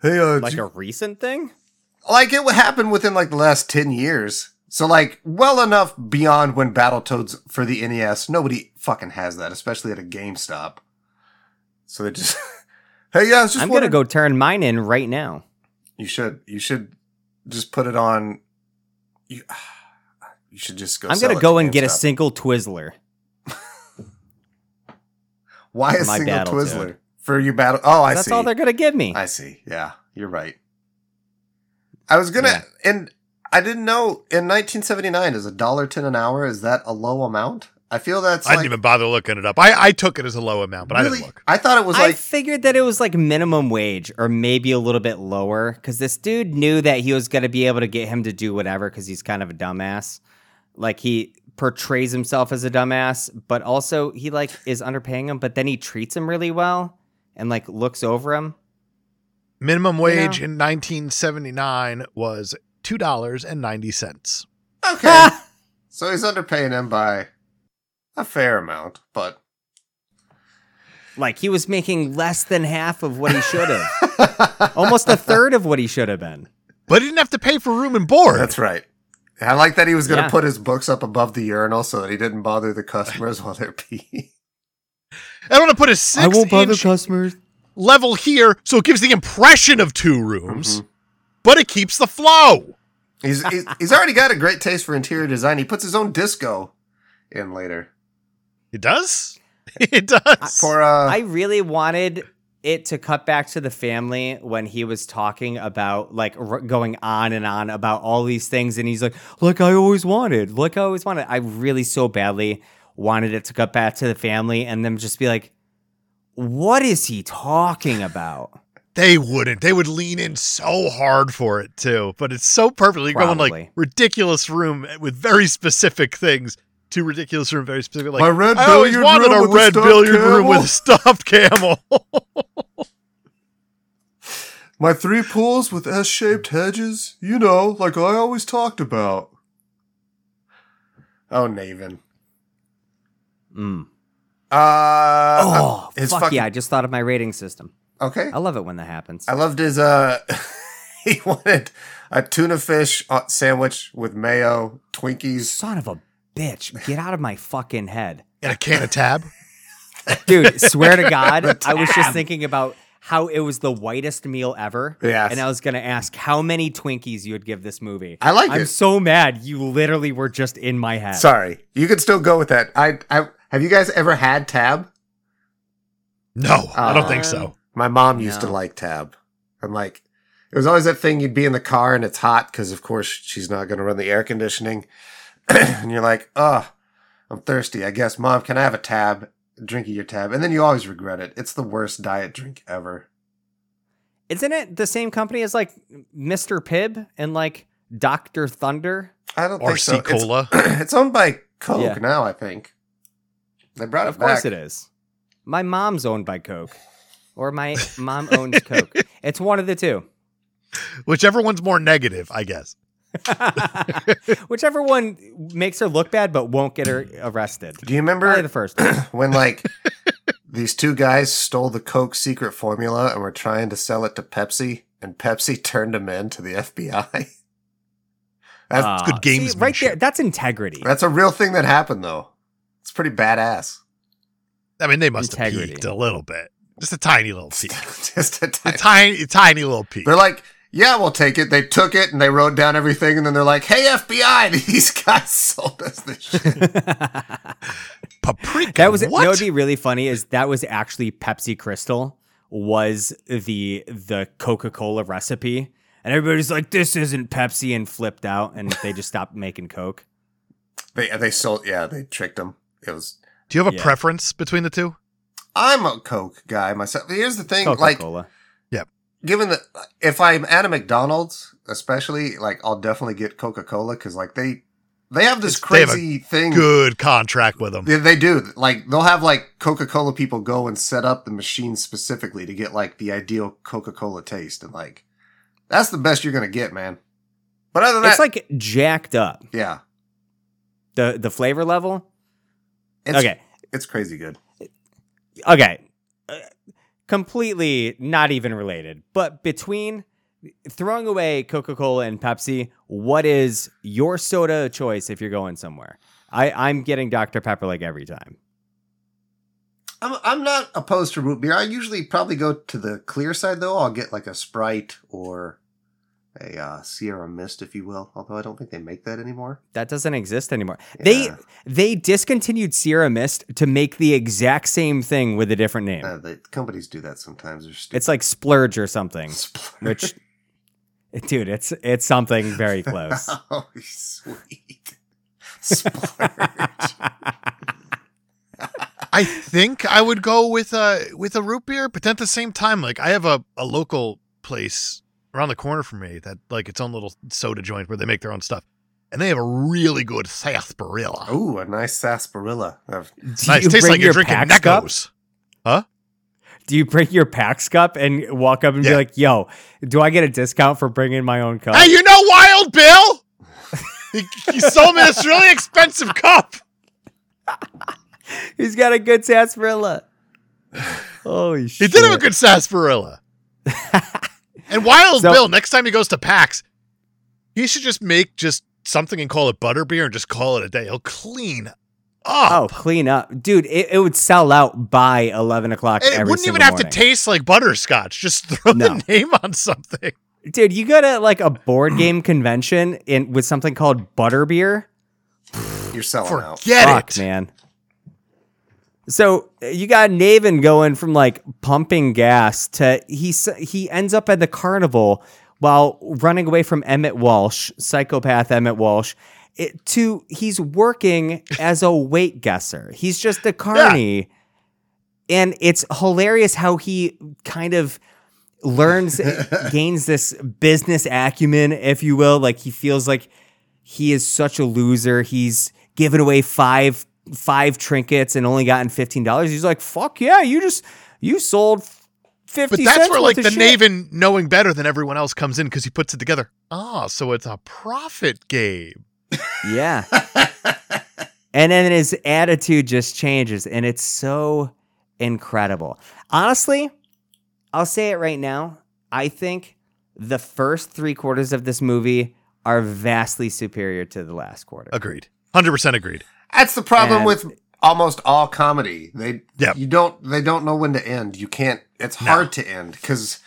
hey, uh, Like a recent thing? like it would happen within like the last 10 years. So like well enough beyond when Battletoads for the NES, nobody fucking has that, especially at a GameStop. So they just Hey yeah, just I'm gonna go turn mine in right now. You should you should just put it on you you should just go I'm gonna go and get a single Twizzler. Why a single. Twizzler? For your battle Oh, I see That's see. all they're gonna give me. I see. Yeah, you're right. I was gonna, Yeah. and I didn't know in 1979 is a dollar ten an hour. Is that a low amount? I feel that's I like, didn't even bother looking it up. I, I took it as a low amount, but I didn't look. I thought it was Like, I figured that it was like minimum wage or maybe a little bit lower because this dude knew that he was going to be able to get him to do whatever because he's kind of a dumbass. Like he portrays himself as a dumbass, but also he like is underpaying him, but then he treats him really well and like looks over him. Minimum wage know? in 1979 was two dollars and ninety cents. okay. so he's underpaying him by a fair amount, but like he was making less than half of what he should have, almost a third of what he should have been. But he didn't have to pay for room and board. that's right. I like that he was going to Yeah. put his books up above the urinal so that he didn't bother the customers while they're peeing. I want to put a six inch customers. level here, so it gives the impression of two rooms, Mhm. But it keeps the flow. He's, he's he's already got a great taste for interior design. He puts his own disco in later It does. It does. for uh I really wanted it to cut back to the family when he was talking about like r- going on and on about all these things and he's like like I always wanted like I always wanted I really so badly wanted it to cut back to the family and them just be like what is he talking about They wouldn't. They would lean in so hard for it too. But it's so perfectly going Probably. like ridiculous room with very specific things to ridiculous room, very specific. Like My red I always wanted a with a red stuffed billiard room with a stuffed camel. my three pools with S-shaped hedges. You know, like I always talked about. Oh, Navin. mm. Uh, oh his fuck fucking- yeah I just thought of my rating system Okay. I love it when that happens I loved his uh he wanted a tuna fish uh, sandwich with mayo, Twinkies. son of a bitch get out of my fucking head and a can of tab. Dude, swear to God, I was just thinking about how it was the whitest meal ever. Yes. And I was going to ask how many Twinkies you would give this movie. I like I'm it. so mad. You literally were just in my head. Sorry. You can still go with that. I I have you guys ever had tab? No, I don't think Um, so. My mom used to like tab. I'm like, it was always that thing you'd be in the car and it's hot because, of course, she's not going to run the air conditioning. and you're like, oh, I'm thirsty. I guess, mom, can I have a tab? Drink of your tab. And then you always regret it. It's the worst diet drink ever. Isn't it the same company as like Mr. Pibb and like Dr. Thunder? I don't think so. Cola. It's, it's owned by Coke Yeah. now, I think. They brought it back. Of course it is. My mom's owned by Coke. Or my mom owns Coke. It's one of the two. Whichever one's more negative, I guess. Whichever one makes her look bad but won't get her arrested. Do you remember Probably the first one. when like these two guys stole the Coke secret formula and were trying to sell it to Pepsi, and Pepsi turned them in to the FBI. That's Ah, good see, right there, that's integrity. that's a real thing that happened though. It's pretty badass. I mean, they must Integrity. have peaked a little bit. Just a tiny little piece. Just a a tiny. tiny, tiny little peak. They're like, yeah, we'll take it. They took it and they wrote down everything, and then they're like, hey FBI, these guys sold us this shit. Paprika. That was what? know what'd be really funny is that was actually Pepsi Crystal was the the Coca Cola recipe, and everybody's like, "This isn't Pepsi," and flipped out, and they just stopped making Coke. they they sold. Yeah, they tricked them. It was. Do you have a Yeah. preference between the two? I'm a Coke guy myself. Here's the thing, Coca like Cola. given that if I'm at a McDonald's, especially like I'll definitely get Coca Cola because like they They have this They have a crazy thing. Good contract with them. Yeah, they do. Like they'll have like Coca Cola people go and set up the machine specifically to get like the ideal Coca Cola taste, and like that's the best you're gonna get, man. But other than It's that, it's like jacked up. yeah, The the flavor level. it's, okay. it's crazy good. Okay. Uh, completely not even related. But between throwing away Coca-Cola and Pepsi, what is your soda choice if you're going somewhere? I, I'm getting Dr. Pepper like every time. I'm I'm not opposed to root beer. I usually probably go to the clear side though. I'll get like a Sprite or a uh, Sierra Mist, if you will. Although I don't think they make that anymore. That doesn't exist anymore. They Yeah. they discontinued Sierra Mist to make the exact same thing with a different name. Uh, the companies do that sometimes. It's like Splurge or something. Splurge. Which dude, it's it's something very close. oh, sweet. Splurge. I think I would go with a with a root beer, but at the same time, like I have a, a local place around the corner from me that like its own little soda joint where they make their own stuff. And they have a really good sarsaparilla. Ooh, a nice sarsaparilla. Of- Do nice. you Tastes bring like you're your drinking PAX cup? Neckos. Do you bring your PAX cup and walk up and be like, "Yo, do I get a discount for bringing my own cup?" Hey, you know Wild Bill? he, he sold me this really expensive cup. He's got a good sarsaparilla. Holy He shit! did have a good sarsaparilla. and Wild So- Bill, next time he goes to PAX, he should just make just something and call it butterbeer and just call it a day. He'll clean Oh, clean up, dude! It, it would sell out by eleven o'clock. And it every wouldn't even have morning. to taste like butterscotch. Just throw No. the name on something. Dude, you go to like a board game convention in with something called butterbeer. You're selling out. Forget Fuck, it. man. So uh, you got Navin going from like pumping gas to he he ends up at the carnival while running away from Emmet Walsh, psychopath Emmet Walsh. It, to he's working as a weight guesser. He's just a carny, and it's hilarious how he kind of learns uh, gains this business acumen, if you will. Like he feels like he is such a loser. He's given away five five trinkets and only gotten fifteen dollars. He's like, "Fuck yeah, you just you sold fifty." But that's where like the shit." Navin knowing better than everyone else comes in because he puts it together. Ah, so it's a profit game. Yeah. and then his attitude just changes, and it's so incredible. Honestly, I'll say it right now. I think the first three quarters of this movie are vastly superior to the last quarter. Agreed. Hundred percent agreed. That's the problem And- with almost all comedy. They Yep. you don't they don't know when to end. You can't. It's No. hard to end because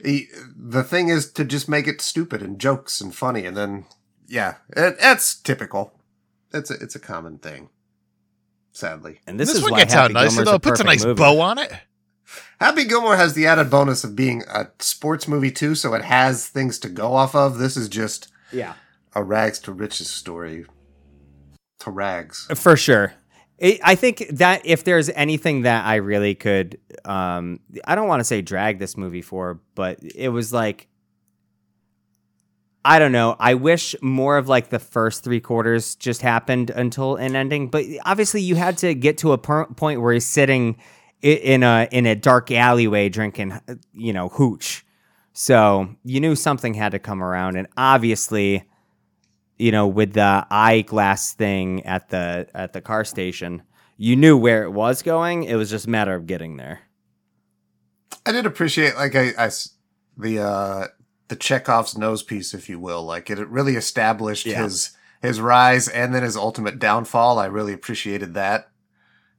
the thing is to just make it stupid and jokes and funny, and then yeah, it, that's typical. It's a it's a common thing. Sadly, And this, This, is one why gets Happy out nicer Gilmore's though. It puts a perfect nice movie. bow on it. Happy Gilmore has the added bonus of being a sports movie too, so it has things to go off of. This is just Yeah. a rags to riches story. To rags. For sure. I think that if there's anything that I really could, um, I don't want to say drag this movie for, but it was like, I don't know. I wish more of like the first three quarters just happened until an ending, but obviously you had to get to a per- point where he's sitting in a in a dark alleyway drinking, you know, hooch. So you knew something had to come around, and obviously you know, with the eyeglass thing at the at the car station, you knew where it was going. It was just a matter of getting there. I did appreciate like I the uh the Chekhov's nose piece, if you will. Like it really established Yeah. his his rise and then his ultimate downfall. I really appreciated that.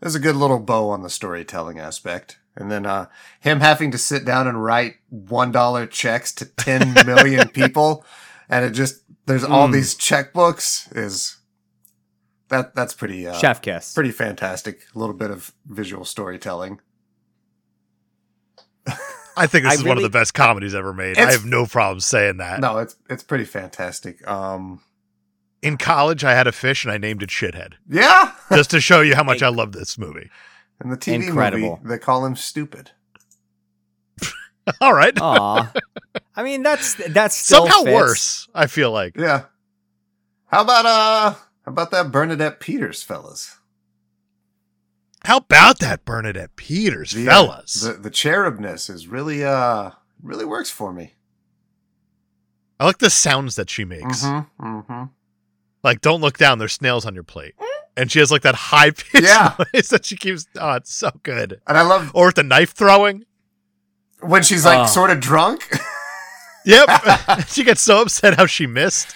It was a good little bow on the storytelling aspect. And then uh him having to sit down and write one dollar checks to ten million people, and it just there's all Mm. these checkbooks is that that's pretty uh, Chef kiss. pretty fantastic. A little bit of visual storytelling. I think this I is one of the best comedies ever made. I have no problem saying that. No, it's it's pretty fantastic. Um, In college, I had a fish and I named it Shithead, yeah, just to show you how much I love this movie. and the TV Incredible. movie, they call him stupid. All right, Aw. I mean, that's that's still somehow fits. worse. I feel like Yeah. How about uh? How about that Bernadette Peters, fellas? How about that Bernadette Peters, The, uh, fellas? The the cherubness is really uh really works for me. I like the sounds that she makes. Mm-hmm. Mm-hmm. Like, don't look down. There's snails on your plate. And she has like that high pitched Yeah. voice that she keeps. Oh, it's so good. And I love Or with the knife throwing. When she's like Oh. sort of drunk. Yep. she gets so upset how she missed.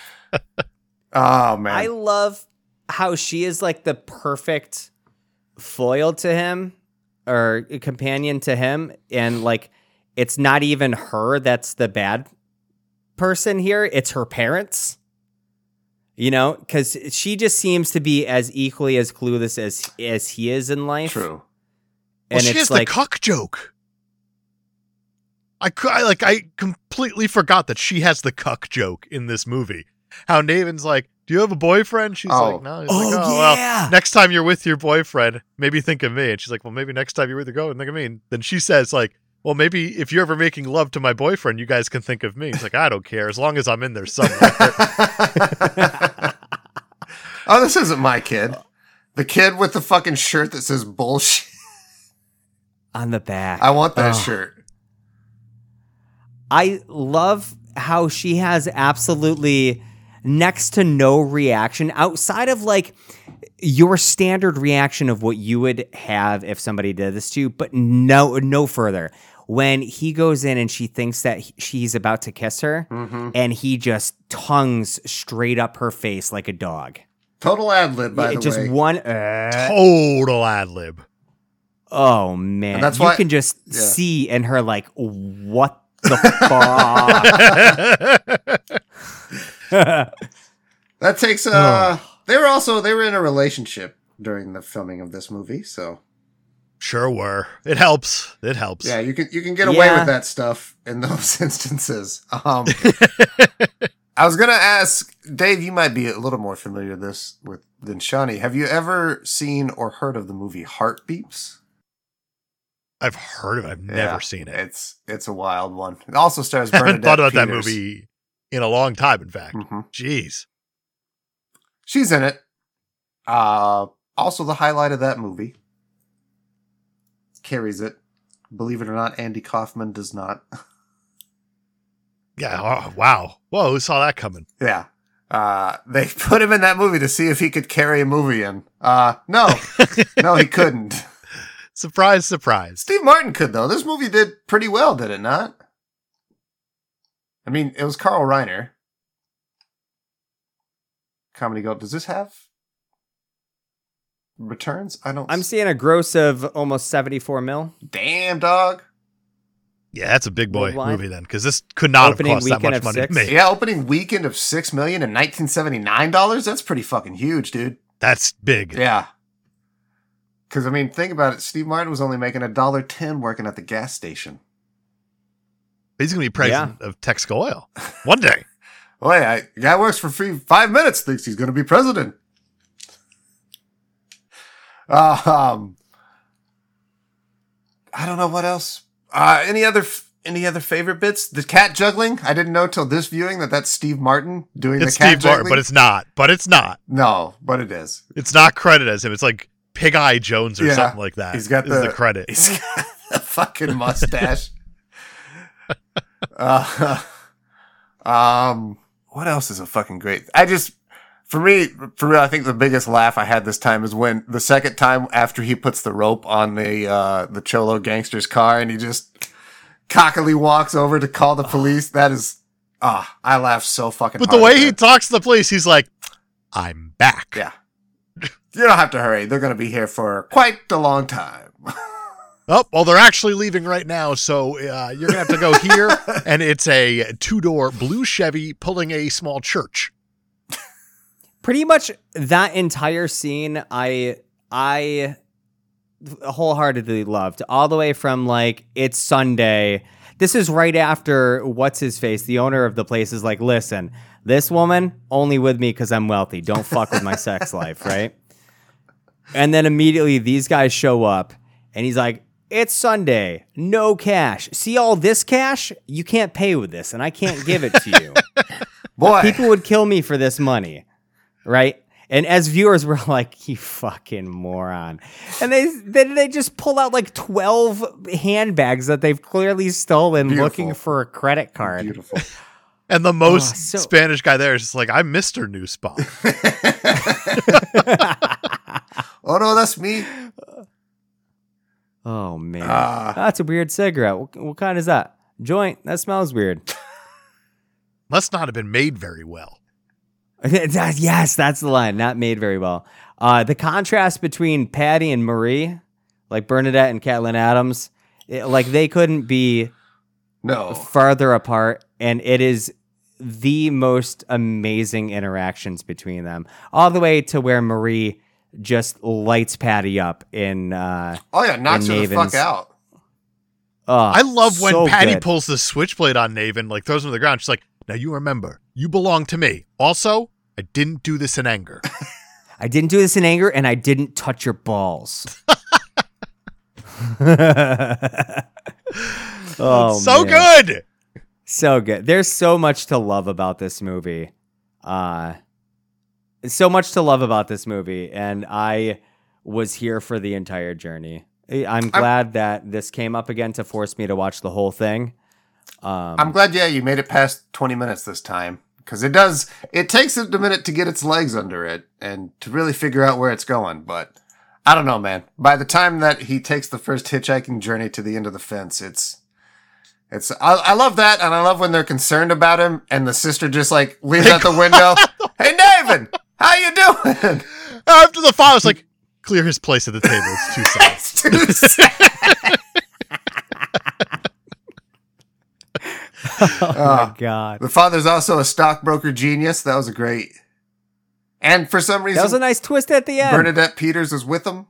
oh man. I love how she is like the perfect foil to him or companion to him. And like, it's not even her that's the bad person here, it's her parents. You know, because she just seems to be as equally as clueless as as he is in life. True. Well, And she it's has like, the cuck joke. I, cou- I like I completely forgot that she has the cuck joke in this movie. How Navin's like, "Do you have a boyfriend?" She's Oh. like, "No." He's Oh, like, "Oh, yeah. well, next time you're with your boyfriend, maybe think of me." And she's like, "Well, maybe next time you're with your girl, think of me." And then she says, "Like, well, maybe if you're ever making love to my boyfriend, you guys can think of me." He's like, "I don't care as long as I'm in there somewhere." oh, this isn't my kid. The kid with the fucking shirt that says bullshit. on the back. I want that Ugh. shirt. I love how she has absolutely next to no reaction outside of like your standard reaction of what you would have if somebody did this to you, but no, no further. When he goes in and she thinks that he- she's about to kiss her, Mm-hmm. and he just tongues straight up her face like a dog. Total ad lib, by Yeah, the just way. one. uh, Total ad lib. oh man, And that's you why- can just yeah. see in her like, what the fuck? That takes uh they were also they were in a relationship during the filming of this movie, so sure were. It helps. It helps. yeah, you can you can get away Yeah. with that stuff in those instances. Um I was gonna ask Dave, you might be a little more familiar with this with than Shawnee. Have you ever seen or heard of the movie Heartbeeps? I've heard of it. I've Yeah, never seen it. It's it's a wild one. It also stars I haven't thought about that movie in a long time, in fact. Mhm. Jeez. She's in it. Uh, also, the highlight of that movie carries it. Believe it or not, Andy Kaufman does not. Yeah. Oh, wow. Whoa. Who saw that coming? yeah. Uh, they put him in that movie to see if he could carry a movie in. Uh, no, no, he couldn't. Surprise, surprise. Steve Martin could though. This movie did pretty well, did it not? I mean, it was Carl Reiner. Comedy Gold. Does this have returns? I don't. I'm seeing a gross of almost 74 mil. damn dog. Yeah, that's a big boy Worldwide? movie then, because this could not Opening have cost that weekend much money to make. Yeah, opening weekend of six million in nineteen seventy nine dollars. That's pretty fucking huge, dude. That's big. Yeah. Because I mean, think about it. Steve Martin was only making a dollar ten working at the gas station. He's going to be president of Texaco Oil one day. Oh yeah, a guy works for free five minutes. Thinks he's going to be president. Uh, um, I don't know what else. Uh, any other any other favorite bits? The cat juggling. I didn't know till this viewing that that's Steve Martin doing It's the cat Steve Martin, juggling. but it's not. But it's not. no, but it is. It's not credited as him. It's like Pig Eye Jones or Yeah. something like that. He's got is the, credit. He's got the fucking mustache. uh, um, what else is a fucking great? I just, for me, for real, I think the biggest laugh I had this time is when the second time after he puts the rope on the uh, the cholo gangster's car and he just cockily walks over to call the police. That is, ah, I laughed so fucking. But the way he talks to the police, he's like, "I'm back." yeah, you don't have to hurry. They're gonna be here for quite a long time. Oh, well, they're actually leaving right now, so uh, you're gonna have to go here, and it's a two-door blue Chevy pulling a small church. pretty much that entire scene i i wholeheartedly loved all the way from like it's sunday this is right after what's his face the owner of the place is like listen this woman only with me because i'm wealthy don't fuck with my sex life right and then immediately these guys show up and he's like it's sunday no cash see all this cash you can't pay with this and i can't give it to you Boy, people would kill me for this money, right? And as viewers, we're like, "You fucking moron!" And they then they just pull out like twelve handbags that they've clearly stolen, Beautiful. looking for a credit card. Beautiful. And the most Oh, so- Spanish guy there is just like, I'm Mr. New Spot. oh no, that's me. Oh man, Ah. that's a weird cigarette. What, what kind is that? Joint. That smells weird. Must not have been made very well. Yes, that's the line. Not made very well. Uh, the contrast between Patty and Marie, like Bernadette and Catlin Adams, it- like they couldn't be No. farther apart, and it is the most amazing interactions between them, all the way to where Marie just lights Patty up in. Uh, Oh yeah, knocks her And the fuck out. oh, I love when so Patty good. pulls the switchblade on Navin, like throws him to the ground. She's like, Now you remember, you belong to me. Also, I didn't do this in anger. I didn't do this in anger, and I didn't touch your balls. oh, so man. good. So good. There's so much to love about this movie. Uh so much to love about this movie and I was here for the entire journey. I'm glad that this came up again to force me to watch the whole thing. Um I'm glad, yeah, you made it past 20 minutes this time. Because it does, it takes it a minute to get its legs under it and to really figure out where it's going. But I don't know, man. By the time that he takes the first hitchhiking journey to the end of the fence, it's, it's, I, I love that. And I love when they're concerned about him and the sister just like leans out the window. hey, David, how you doing? After the father's like, clear his place at the table. It's too sad. It's too sad. oh uh, my god. The father's also a stockbroker genius. That was a great. And for some reason, That was a nice twist at the end. Bernadette Peters is with him.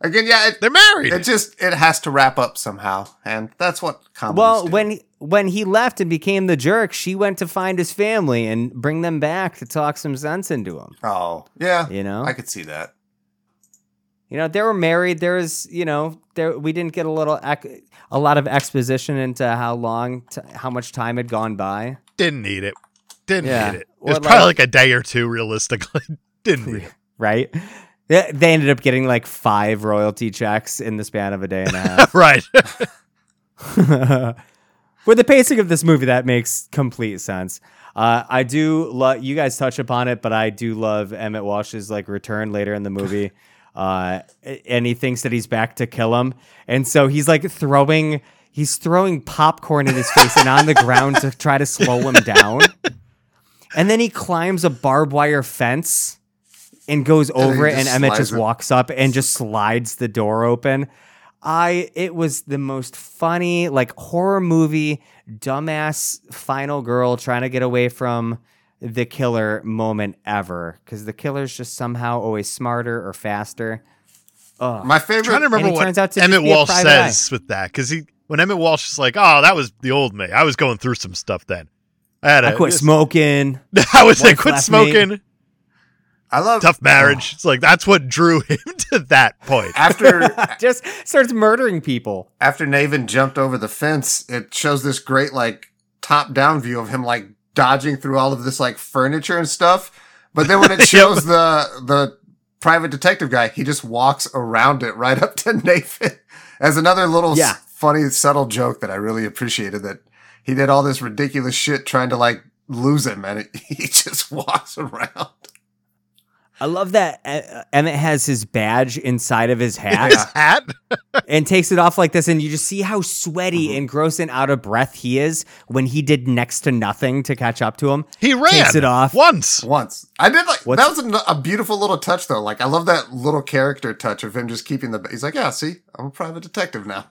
Again, yeah, it, They're married. it just it has to wrap up somehow, and that's what comedy. well, when when he left and became the jerk, she went to find his family and bring them back to talk some sense into him. oh yeah, You know? I could see that. You know, they were married. There was, you know, there we didn't get a little ec- a lot of exposition into how long, t- how much time had gone by. Didn't need it. Didn't Yeah. need it. It Or was probably like- like a day or two, realistically. Didn't need it. right? They, they ended up getting like five royalty checks in the span of a day and a half. right. With the pacing of this movie, that makes complete sense. Uh, I do love you guys touch upon it, but I do love Emmet Walsh's like return later in the movie. Uh, and he thinks that he's back to kill him, and so he's like throwing he's throwing popcorn in his face and on the ground to try to slow him down. And then he climbs a barbed wire fence and goes then he over it, and Emmet just it. walks up and just slides the door open. I it was the most funny like horror movie dumbass final girl trying to get away from the killer moment ever because the killer's just somehow always smarter or faster. Oh, My I'm trying to remember he what turns out to just Emmet be a Walsh private says with that because he when Emmet Walsh is like, "Oh, that was the old me. I was going through some stuff then. I had a I quit smoking. I was like, quit smoking. me." Smoking. I love Tough marriage. Oh. It's like that's what drew him to that point. After just starts murdering people. after Navin jumped over the fence, it shows this great like top down view of him like dodging through all of this like furniture and stuff. But then when it shows the the private detective guy, he just walks around it right up to Nathan as another little s- funny subtle joke that I really appreciated that he did all this ridiculous shit trying to like lose him and it, he just walks around. I love that uh, Emmet has his badge inside of his hat His hat. and takes it off like this, and you just see how sweaty Mm-hmm. and gross and out of breath he is when he did next to nothing to catch up to him. He ran. Takes it off. once. Once I did like What's- that was a, a beautiful little touch though. Like I love that little character touch of him just keeping the. He's like, yeah, see, I'm a private detective now.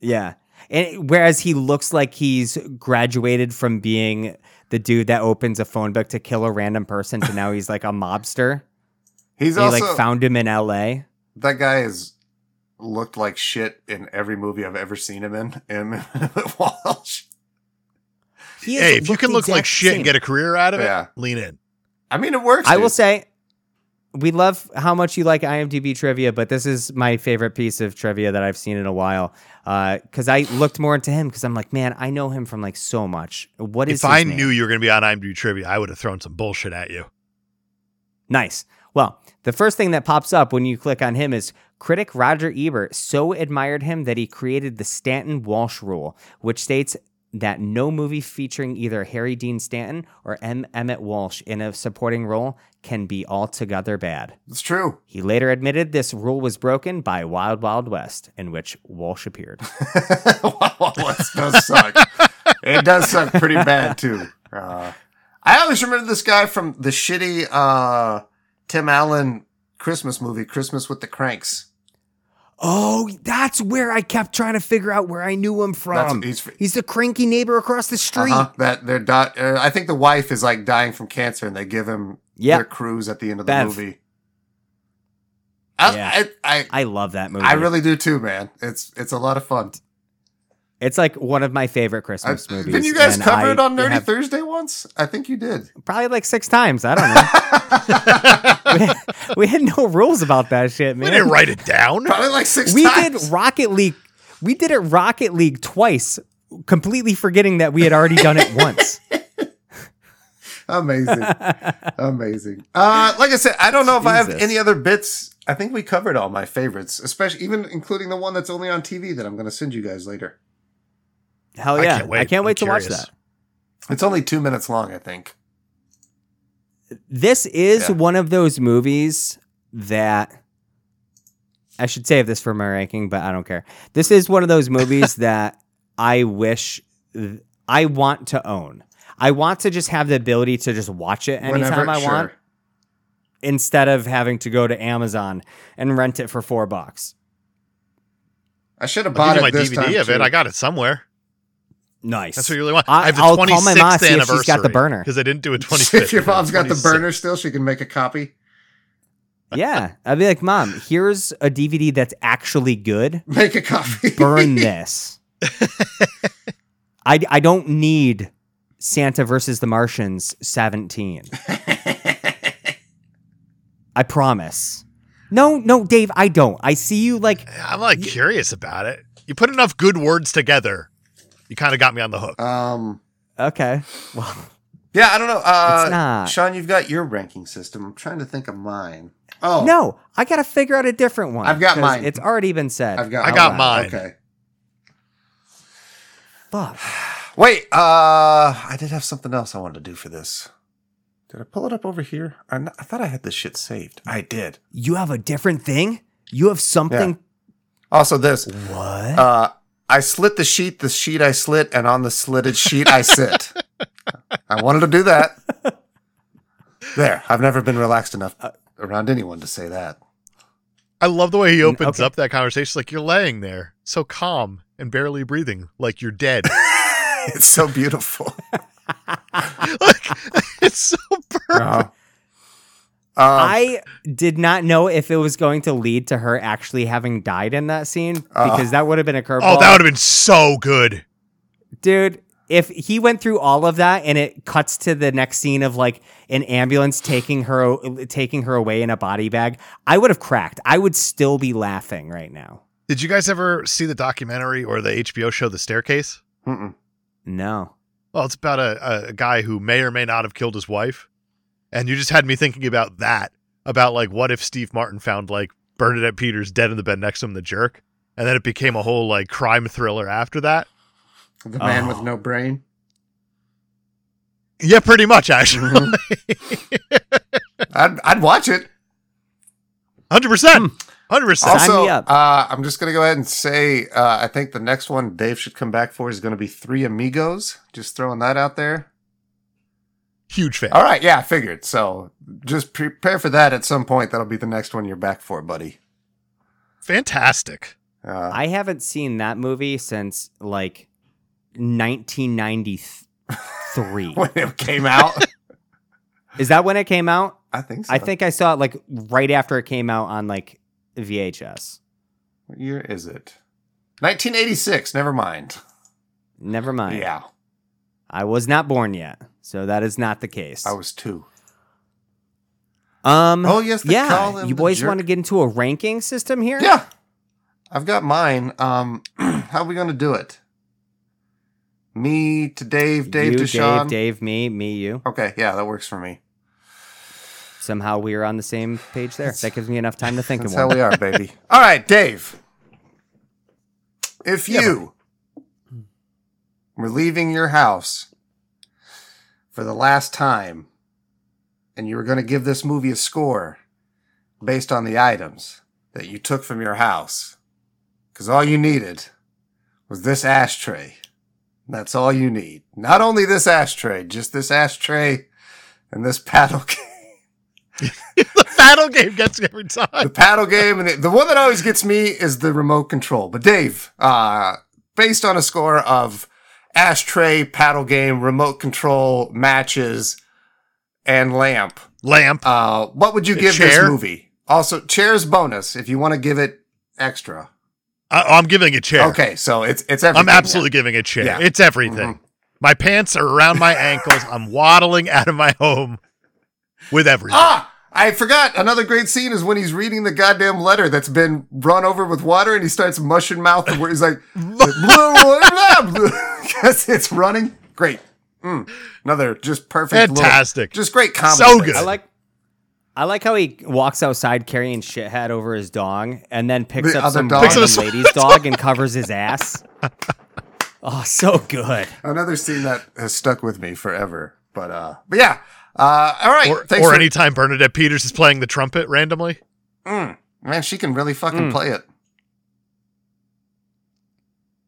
Yeah. And whereas he looks like he's graduated from being the dude that opens a phone book to kill a random person to now he's like a mobster. He's They also like found him in LA. that guy has looked like shit in every movie I've ever seen him in. Him Walsh. He Hey, if you can look like shit same. and get a career out of it, Yeah. lean in. I mean, it works. I will say, we love how much you like IMDb trivia, but this is my favorite piece of trivia that I've seen in a while. Uh, because I looked more into him because I'm like, man, I know him from like so much. What is If I name? knew you were going to be on IMDb trivia, I would have thrown some bullshit at you. Nice. Well, the first thing that pops up when you click on him is critic Roger Ebert so admired him that he created the Stanton Walsh rule, which states that no movie featuring either Harry Dean Stanton or M. Emmet Walsh in a supporting role can be altogether bad. It's true. He later admitted this rule was broken by Wild Wild West, in which Walsh appeared. wow, that does suck. it does suck pretty bad too. Uh, I always remember this guy from the shitty uh, Tim Allen Christmas movie, Christmas with the Cranks. Oh, that's where I kept trying to figure out where I knew him from. That's- he's- he's the cranky neighbor across the street. Uh-huh. That their dot. Uh, I think the wife is like dying from cancer, and they give him Yep. their cruise at the end of the Bev. movie. I, Yeah. I, I, I love that movie. I really do too, man. It's it's a lot of fun. It's like one of my favorite I, Christmas movies. didn't you guys and cover I it on Nerdy have Thursday once? I think you did. Probably like six times. I don't know. we, we had no rules about that shit, man. We man. didn't write it down. Probably like six We times. did Rocket League. We did it Rocket League twice, completely forgetting that we had already done it once. Amazing. Amazing. Uh, like I said, I don't know if I have any other bits. I think we covered all my favorites, especially even including the one that's only on TV that I'm going to send you guys later. Hell I yeah! can't wait. I can't wait I'm to watch that. It's only two minutes long, I think. This is Yeah. one of those movies that I should save this for my ranking, but I don't care. This is one of those movies that I wish th- I want to own. I want to just have the ability to just watch it anytime Whenever- I want instead of having to go to Amazon and rent it for four bucks. I should have bought it my this DVD time of it. I got it somewhere. Nice. That's what you really want. I- I, have the I'll call my mom, see if she's got the burner. Because I didn't do a 25th. if your mom's got the burner still, she can make a copy. yeah. I'd be like, Mom, here's a DVD that's actually good. Make a copy. burn this. I, I don't need Santa versus the Martians 17. I promise. No, no, Dave, I don't. I see you like I'm like curious about it. You put enough good words together, you kind of got me on the hook. um. okay. Well, Yeah, I don't know. Uh, It's not. Shaun, you've got your ranking system. I'm trying to think of mine. Oh no, I got to figure out a different one. I've got mine. It's already been said. I've got. I oh, got wow, mine. Okay. Fuck. Wait. Uh, I did have something else I wanted to do for this. Did I pull it up over here? I, I thought I had this shit saved. I did. You have a different thing? You have something Also, this. What? Uh, I slit the sheet, the sheet I slit, and on the slitted sheet I sit. I wanted to do that. There. I've never been relaxed enough around anyone to say that. I love the way he opens okay. up that conversation. Like you're laying there, so calm and barely breathing, like you're dead. It's so beautiful. like, it's so perfect. Uh, um, I did not know if it was going to lead to her actually having died in that scene because that would have been a curveball. Oh, that would have been so good. dude if he went through all of that and it cuts to the next scene of like an ambulance taking her taking her away in a body bag i would have cracked i would still be laughing right now Did you guys ever see the documentary or the HBO show The Staircase? mm-mm. no Well, it's about a, a guy who may or may not have killed his wife. And you just had me thinking about that. About like, what if Steve Martin found like Bernadette Peters dead in the bed next to him, the jerk? And then it became a whole like crime thriller after that. The man Oh. with no brain. Yeah, pretty much, actually. I'd, I'd watch it. 100%. 100%. Sign Also. Uh, I'm just going to go ahead and say uh, I think the next one Dave should come back for is going to be Three Amigos. Just throwing that out there. Huge fan. All right. Yeah, I figured. So just prepare for that at some point. That'll be the next one you're back for, buddy. Fantastic. Uh, i haven't seen that movie since like 1993 when it came out, is that when it came out I think so. i think i saw it like right after it came out on like vhs What year is it? 1986. Never mind. never mind Yeah, i was not born yet so that is not the case I was two. Um. Oh, yes, yeah. You boys jerk. want to get into a ranking system here? Yeah, I've got mine. Um, how are we going to do it? Me to Dave, Dave you, to Shaun. Dave, Dave, me, me, you. Okay, yeah, that works for me. somehow we are on the same page there. That gives me enough time to think That's how we are, baby. All right, Dave. If you were leaving your house for the last time and you were going to give this movie a score based on the items that you took from your house, because all you needed was this ashtray. That's all you need. Not only this ashtray, just this ashtray and this paddle game. the paddle game gets me every time. the paddle game and the, the one that always gets me is the remote control but dave uh based on a score of ashtray paddle game remote control matches and lamp Lamp. uh what would you give chair? this movie also chairs bonus if you want to give it extra I, I'm giving a chair. okay so it's it's everything I'm absolutely giving a chair. Yeah. It's everything. Mhm. My pants are around my ankles. I'm waddling out of my home with everything. ah I forgot another great scene is when he's reading the goddamn letter that's been run over with water and he starts mushing mouth where he's like, because it's running. Great. Mm. Another just perfect. little- Fantastic. just great comedy. So good. I like I like how he walks outside carrying shithead over his dong, and then picks The up some dog? random Picks up lady's dog and covers his ass. Oh, so good. Another scene that has stuck with me forever. But uh, but yeah. Uh, all right. or Thanks or for- anytime Bernadette Peters is playing the trumpet randomly. Mm. man, she can really fucking Mm. play it.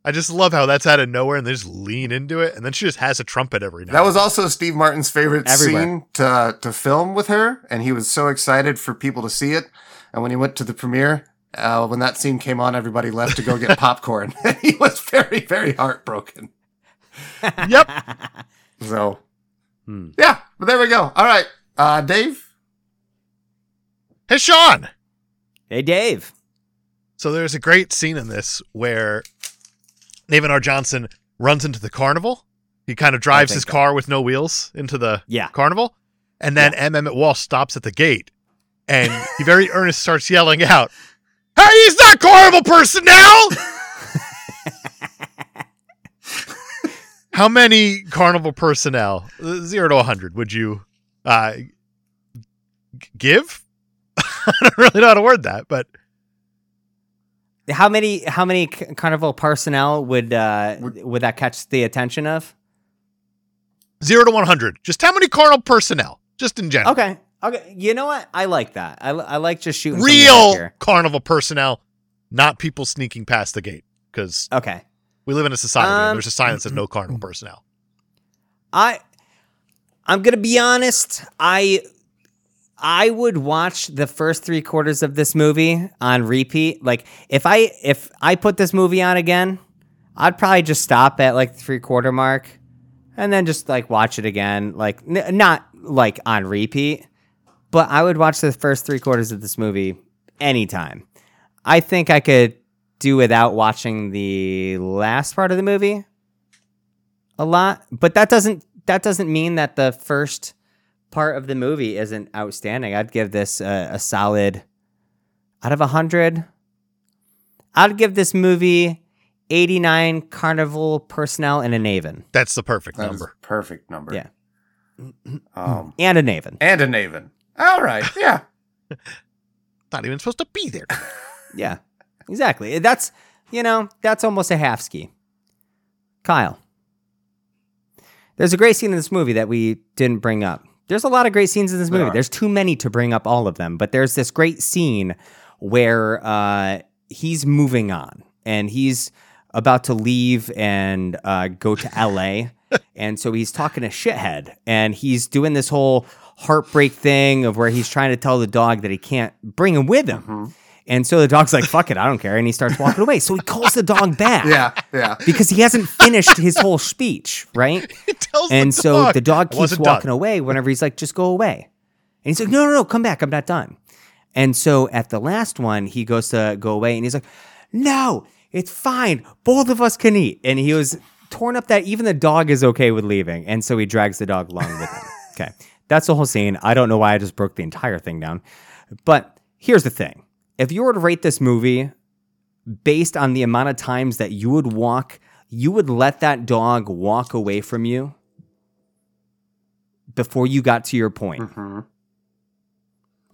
I just love how that's out of nowhere and they just lean into it, and then she just has a trumpet every night. That was also Steve Martin's favorite Everywhere. scene to to film with her, and he was so excited for people to see it. And when he went to the premiere, uh, when that scene came on, everybody left to go get popcorn. he was very, very heartbroken. Yep. So, Hmm. yeah, but there we go. All right, uh, Dave. Hey, Shaun. Hey, Dave. So there's a great scene in this where Navin R. Johnson runs into the carnival. He kind of drives think his so. car with no wheels into the Yeah. carnival. And then M. Emmet Walsh stops at the gate and he very earnest starts yelling out, Hey, he's not carnival personnel! How many carnival personnel, uh, zero to 100, would you uh, g- give? I don't really know how to word that, but How many how many carnival personnel would uh Would- that catch the attention of? Zero to 100. Just how many carnival personnel? Just in general. Okay. Okay. You know what? I like that. I, I like just shooting Real carnival personnel, not people sneaking past the gate. Because Okay. We live in a society Um, there's a sign that says no carnival personnel. I I'm gonna be honest. I I would watch the first three quarters of this movie on repeat. Like if I if I put this movie on again, I'd probably just stop at like the three quarter mark, and then just like watch it again. Like n- not like on repeat, but I would watch the first three quarters of this movie anytime. I think I could do without watching the last part of the movie a lot, but that doesn't that doesn't mean that the first part of the movie isn't outstanding. I'd give this a, a solid out of 100. I'd give this movie 89 carnival personnel and a Navin. That's the perfect That is number. perfect number. Yeah. Um, And a Navin. and a Navin. All right. Yeah. Not even supposed to be there. Yeah. Exactly. That's you know, that's almost a half ski. Kyle. There's a great scene in this movie that we didn't bring up. There's a lot of great scenes in this movie. There's too many to bring up all of them, but there's this great scene where uh, he's moving on and he's about to leave and uh, go to LA. and so he's talking to shithead and he's doing this whole heartbreak thing of where he's trying to tell the dog that he can't bring him with him. Mhm. And so the dog's like, fuck it, I don't care. And he starts walking away. So he calls the dog back. Yeah. Yeah. Because he hasn't finished his whole speech, right? He tells And the so dog, the dog keeps walking done." away whenever he's like, just go away. And he's like, no, no, no, come back. I'm not done. And so at the last one, he goes to go away and he's like, no, it's fine. Both of us can eat. And he was torn up that even the dog is okay with leaving. And so he drags the dog along with him. Okay. That's the whole scene. I don't know why I just broke the entire thing down. But here's the thing if you were to rate this movie based on the amount of times that you would walk, you would let that dog walk away from you before you got to your point. Mhm.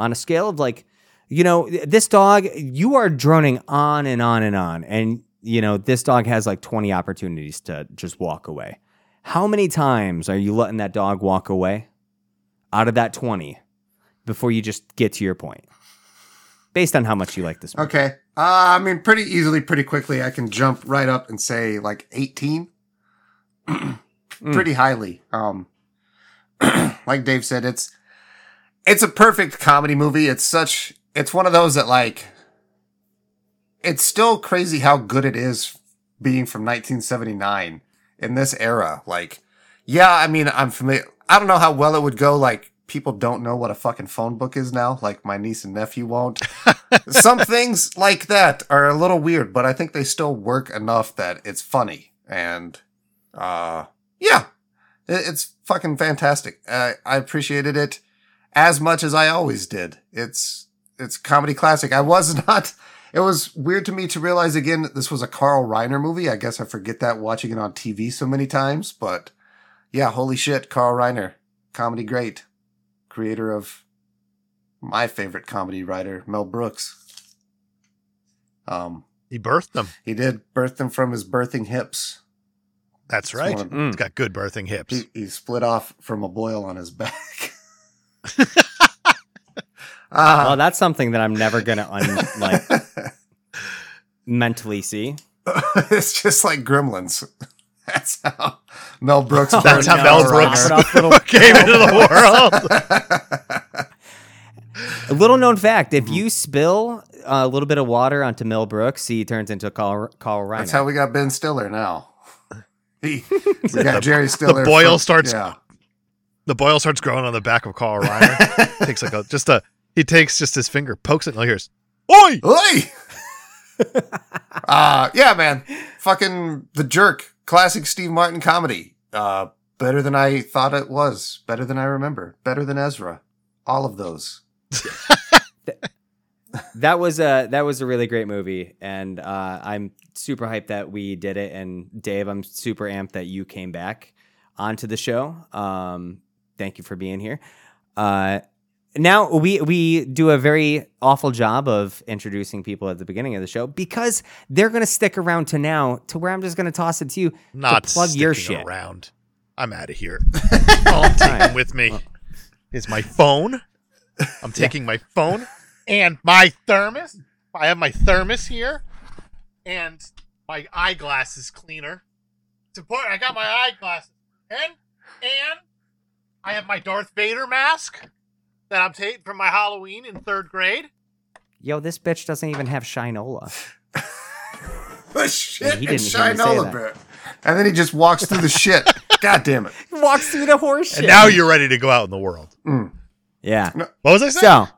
on a scale of like, you know, this dog, you are droning on and on and on. And, you know, this dog has like 20 opportunities to just walk away. How many times are you letting that dog walk away out of that 20 before you just get to your point? Based on how much you like this movie. Okay. Uh, I mean, pretty easily, pretty quickly, I can jump right up and say like 18. pretty highly. Um, like Dave said, it's, it's a perfect comedy movie. It's such, it's one of those that like, it's still crazy how good it is being from 1979 in this era. Like, yeah, I mean, I'm familiar. I don't know how well it would go. Like, people don't know what a fucking phone book is now. Like, my niece and nephew won't. Some things like that are a little weird, but I think they still work enough that it's funny. And, uh, yeah, it, it's fucking fantastic. Uh, I appreciated it as much as I always did. It's, it's comedy classic. I was not, it was weird to me to realize again that this was a Carl Reiner movie. I guess I forget that watching it on TV so many times, but yeah, holy shit, Carl Reiner, comedy great, creator of my favorite comedy writer, Mel Brooks. Um, He birthed them. he did birth them from his birthing hips. That's It's right. one of- Mm. It's got good birthing hips. He, he split off from a boil on his back. Well, Ah, that's something that I'm never going to un- like mentally see. it's just like Gremlins. That's how Mel Brooks. That's burned how Mel Brooks Knock it off, little- came into the world. A little known fact: if you spill a little bit of water onto Mel Brooks, he turns into Carl, Carl Reiner. That's how we got Ben Stiller now. He, we got Jerry Stiller. The boil from- starts- Yeah. the boil starts growing on the back of Carl Reiner. takes like a just a he takes just his finger, pokes it, and hears, "Oi!" Oi! uh, yeah, man. Fucking The Jerk. Classic Steve Martin comedy. Uh, better than I thought it was. Better than I remember. Better than Ezra. All of those. that was a that was a really great movie, and uh, I'm super hyped that we did it. And Dave, I'm super amped that you came back onto the show. Um, thank you for being here. Uh, now we we do a very awful job of introducing people at the beginning of the show because they're going to stick around to now to where I'm just going to toss it to you Not to plug your shit. around. I'm out of here. All I'm taking with me is my phone. I'm taking my phone and my thermos. I have my thermos here and my eyeglasses cleaner. To put, I got my eyeglasses and and I have my Darth Vader mask that I'm taking from my Halloween in third grade. Yo, this bitch doesn't even have Shinola. The shit he and didn't hear Shinola bit. And then he just walks through the shit. God damn it. Walks through the horse shit. And now you're ready to go out in the world. Mm. yeah. What was I saying? So,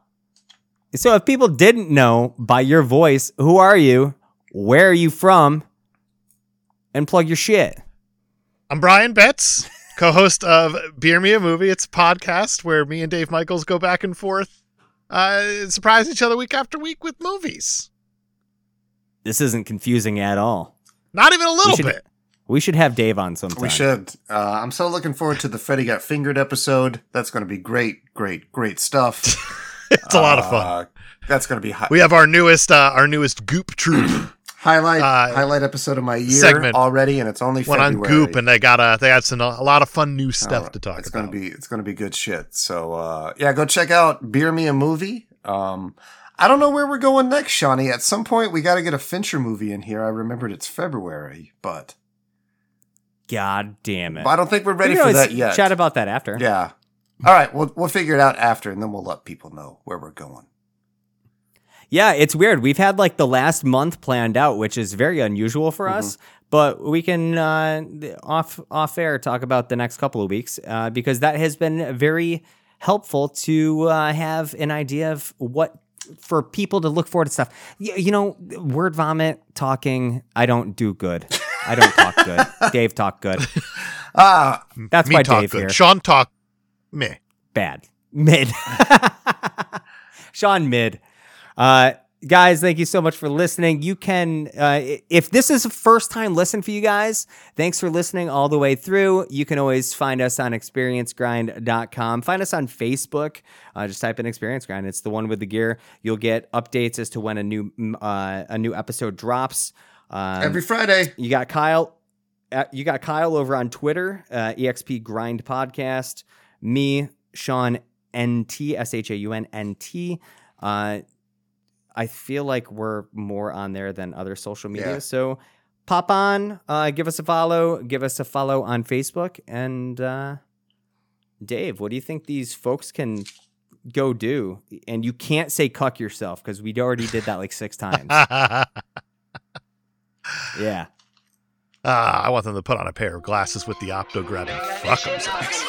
so if people didn't know by your voice, who are you? Where are you from? And plug your shit. I'm Brian Betts, co-host of Beer Me a Movie. It's a podcast where me and Dave Michaels go back and forth, uh, surprise each other week after week with movies. This isn't confusing at all. Not even a little should- bit. We should have Dave on sometime. We should. Uh, I'm so looking forward to the Freddy Got Fingered episode. That's going to be great, great, great stuff. It's a lot of fun. Uh, that's going to be hi- We have our newest, uh, our newest Goop troop highlight uh, highlight episode of my year segment. already, and it's only went on Goop, and they got a they had some a lot of fun new stuff Oh, to talk it's about. gonna be it's gonna be good shit. So uh, yeah, go check out Beer Me a Movie. Um, I don't know where we're going next, Shawnee. At some point, we got to get a Fincher movie in here. I remembered it's February, but, God damn it. but I don't think we're ready We for that yet. Chat about that after. yeah. All right, we'll we'll figure it out after, and then we'll let people know where we're going. Yeah, it's weird. We've had like the last month planned out, which is very unusual for Mm-hmm. us. But we can uh, off off air talk about the next couple of weeks uh, because that has been very helpful to uh, have an idea of what for people to look forward to stuff. Y- You know, word vomit talking. I don't do good. I don't talk good. Dave talk good. Ah, That's Me why Dave good. here. Shaun talk meh. bad. Mid. Shaun mid. Uh guys, thank you so much for listening. You can, uh, if this is a first time listen for you guys, thanks for listening all the way through. You can always find us on experiencegrind.com. Find us on Facebook. Uh, just type in Experience Grind. It's the one with the gear. You'll get updates as to when a new uh, a new episode drops. Um, Every Friday. you got Kyle. Uh, you got Kyle over on Twitter, uh, EXP Grind Podcast. Me, Shaun NT, S H A U N N T. Uh, I feel like we're more on there than other social media. Yeah. So pop on, uh, give us a follow, give us a follow on Facebook. And uh, Dave, what do you think these folks can go do? And you can't say cuck yourself because we already did that like six times. Ah, yeah. I want them to put on a pair of glasses with the Opti-Grab and fuck themselves.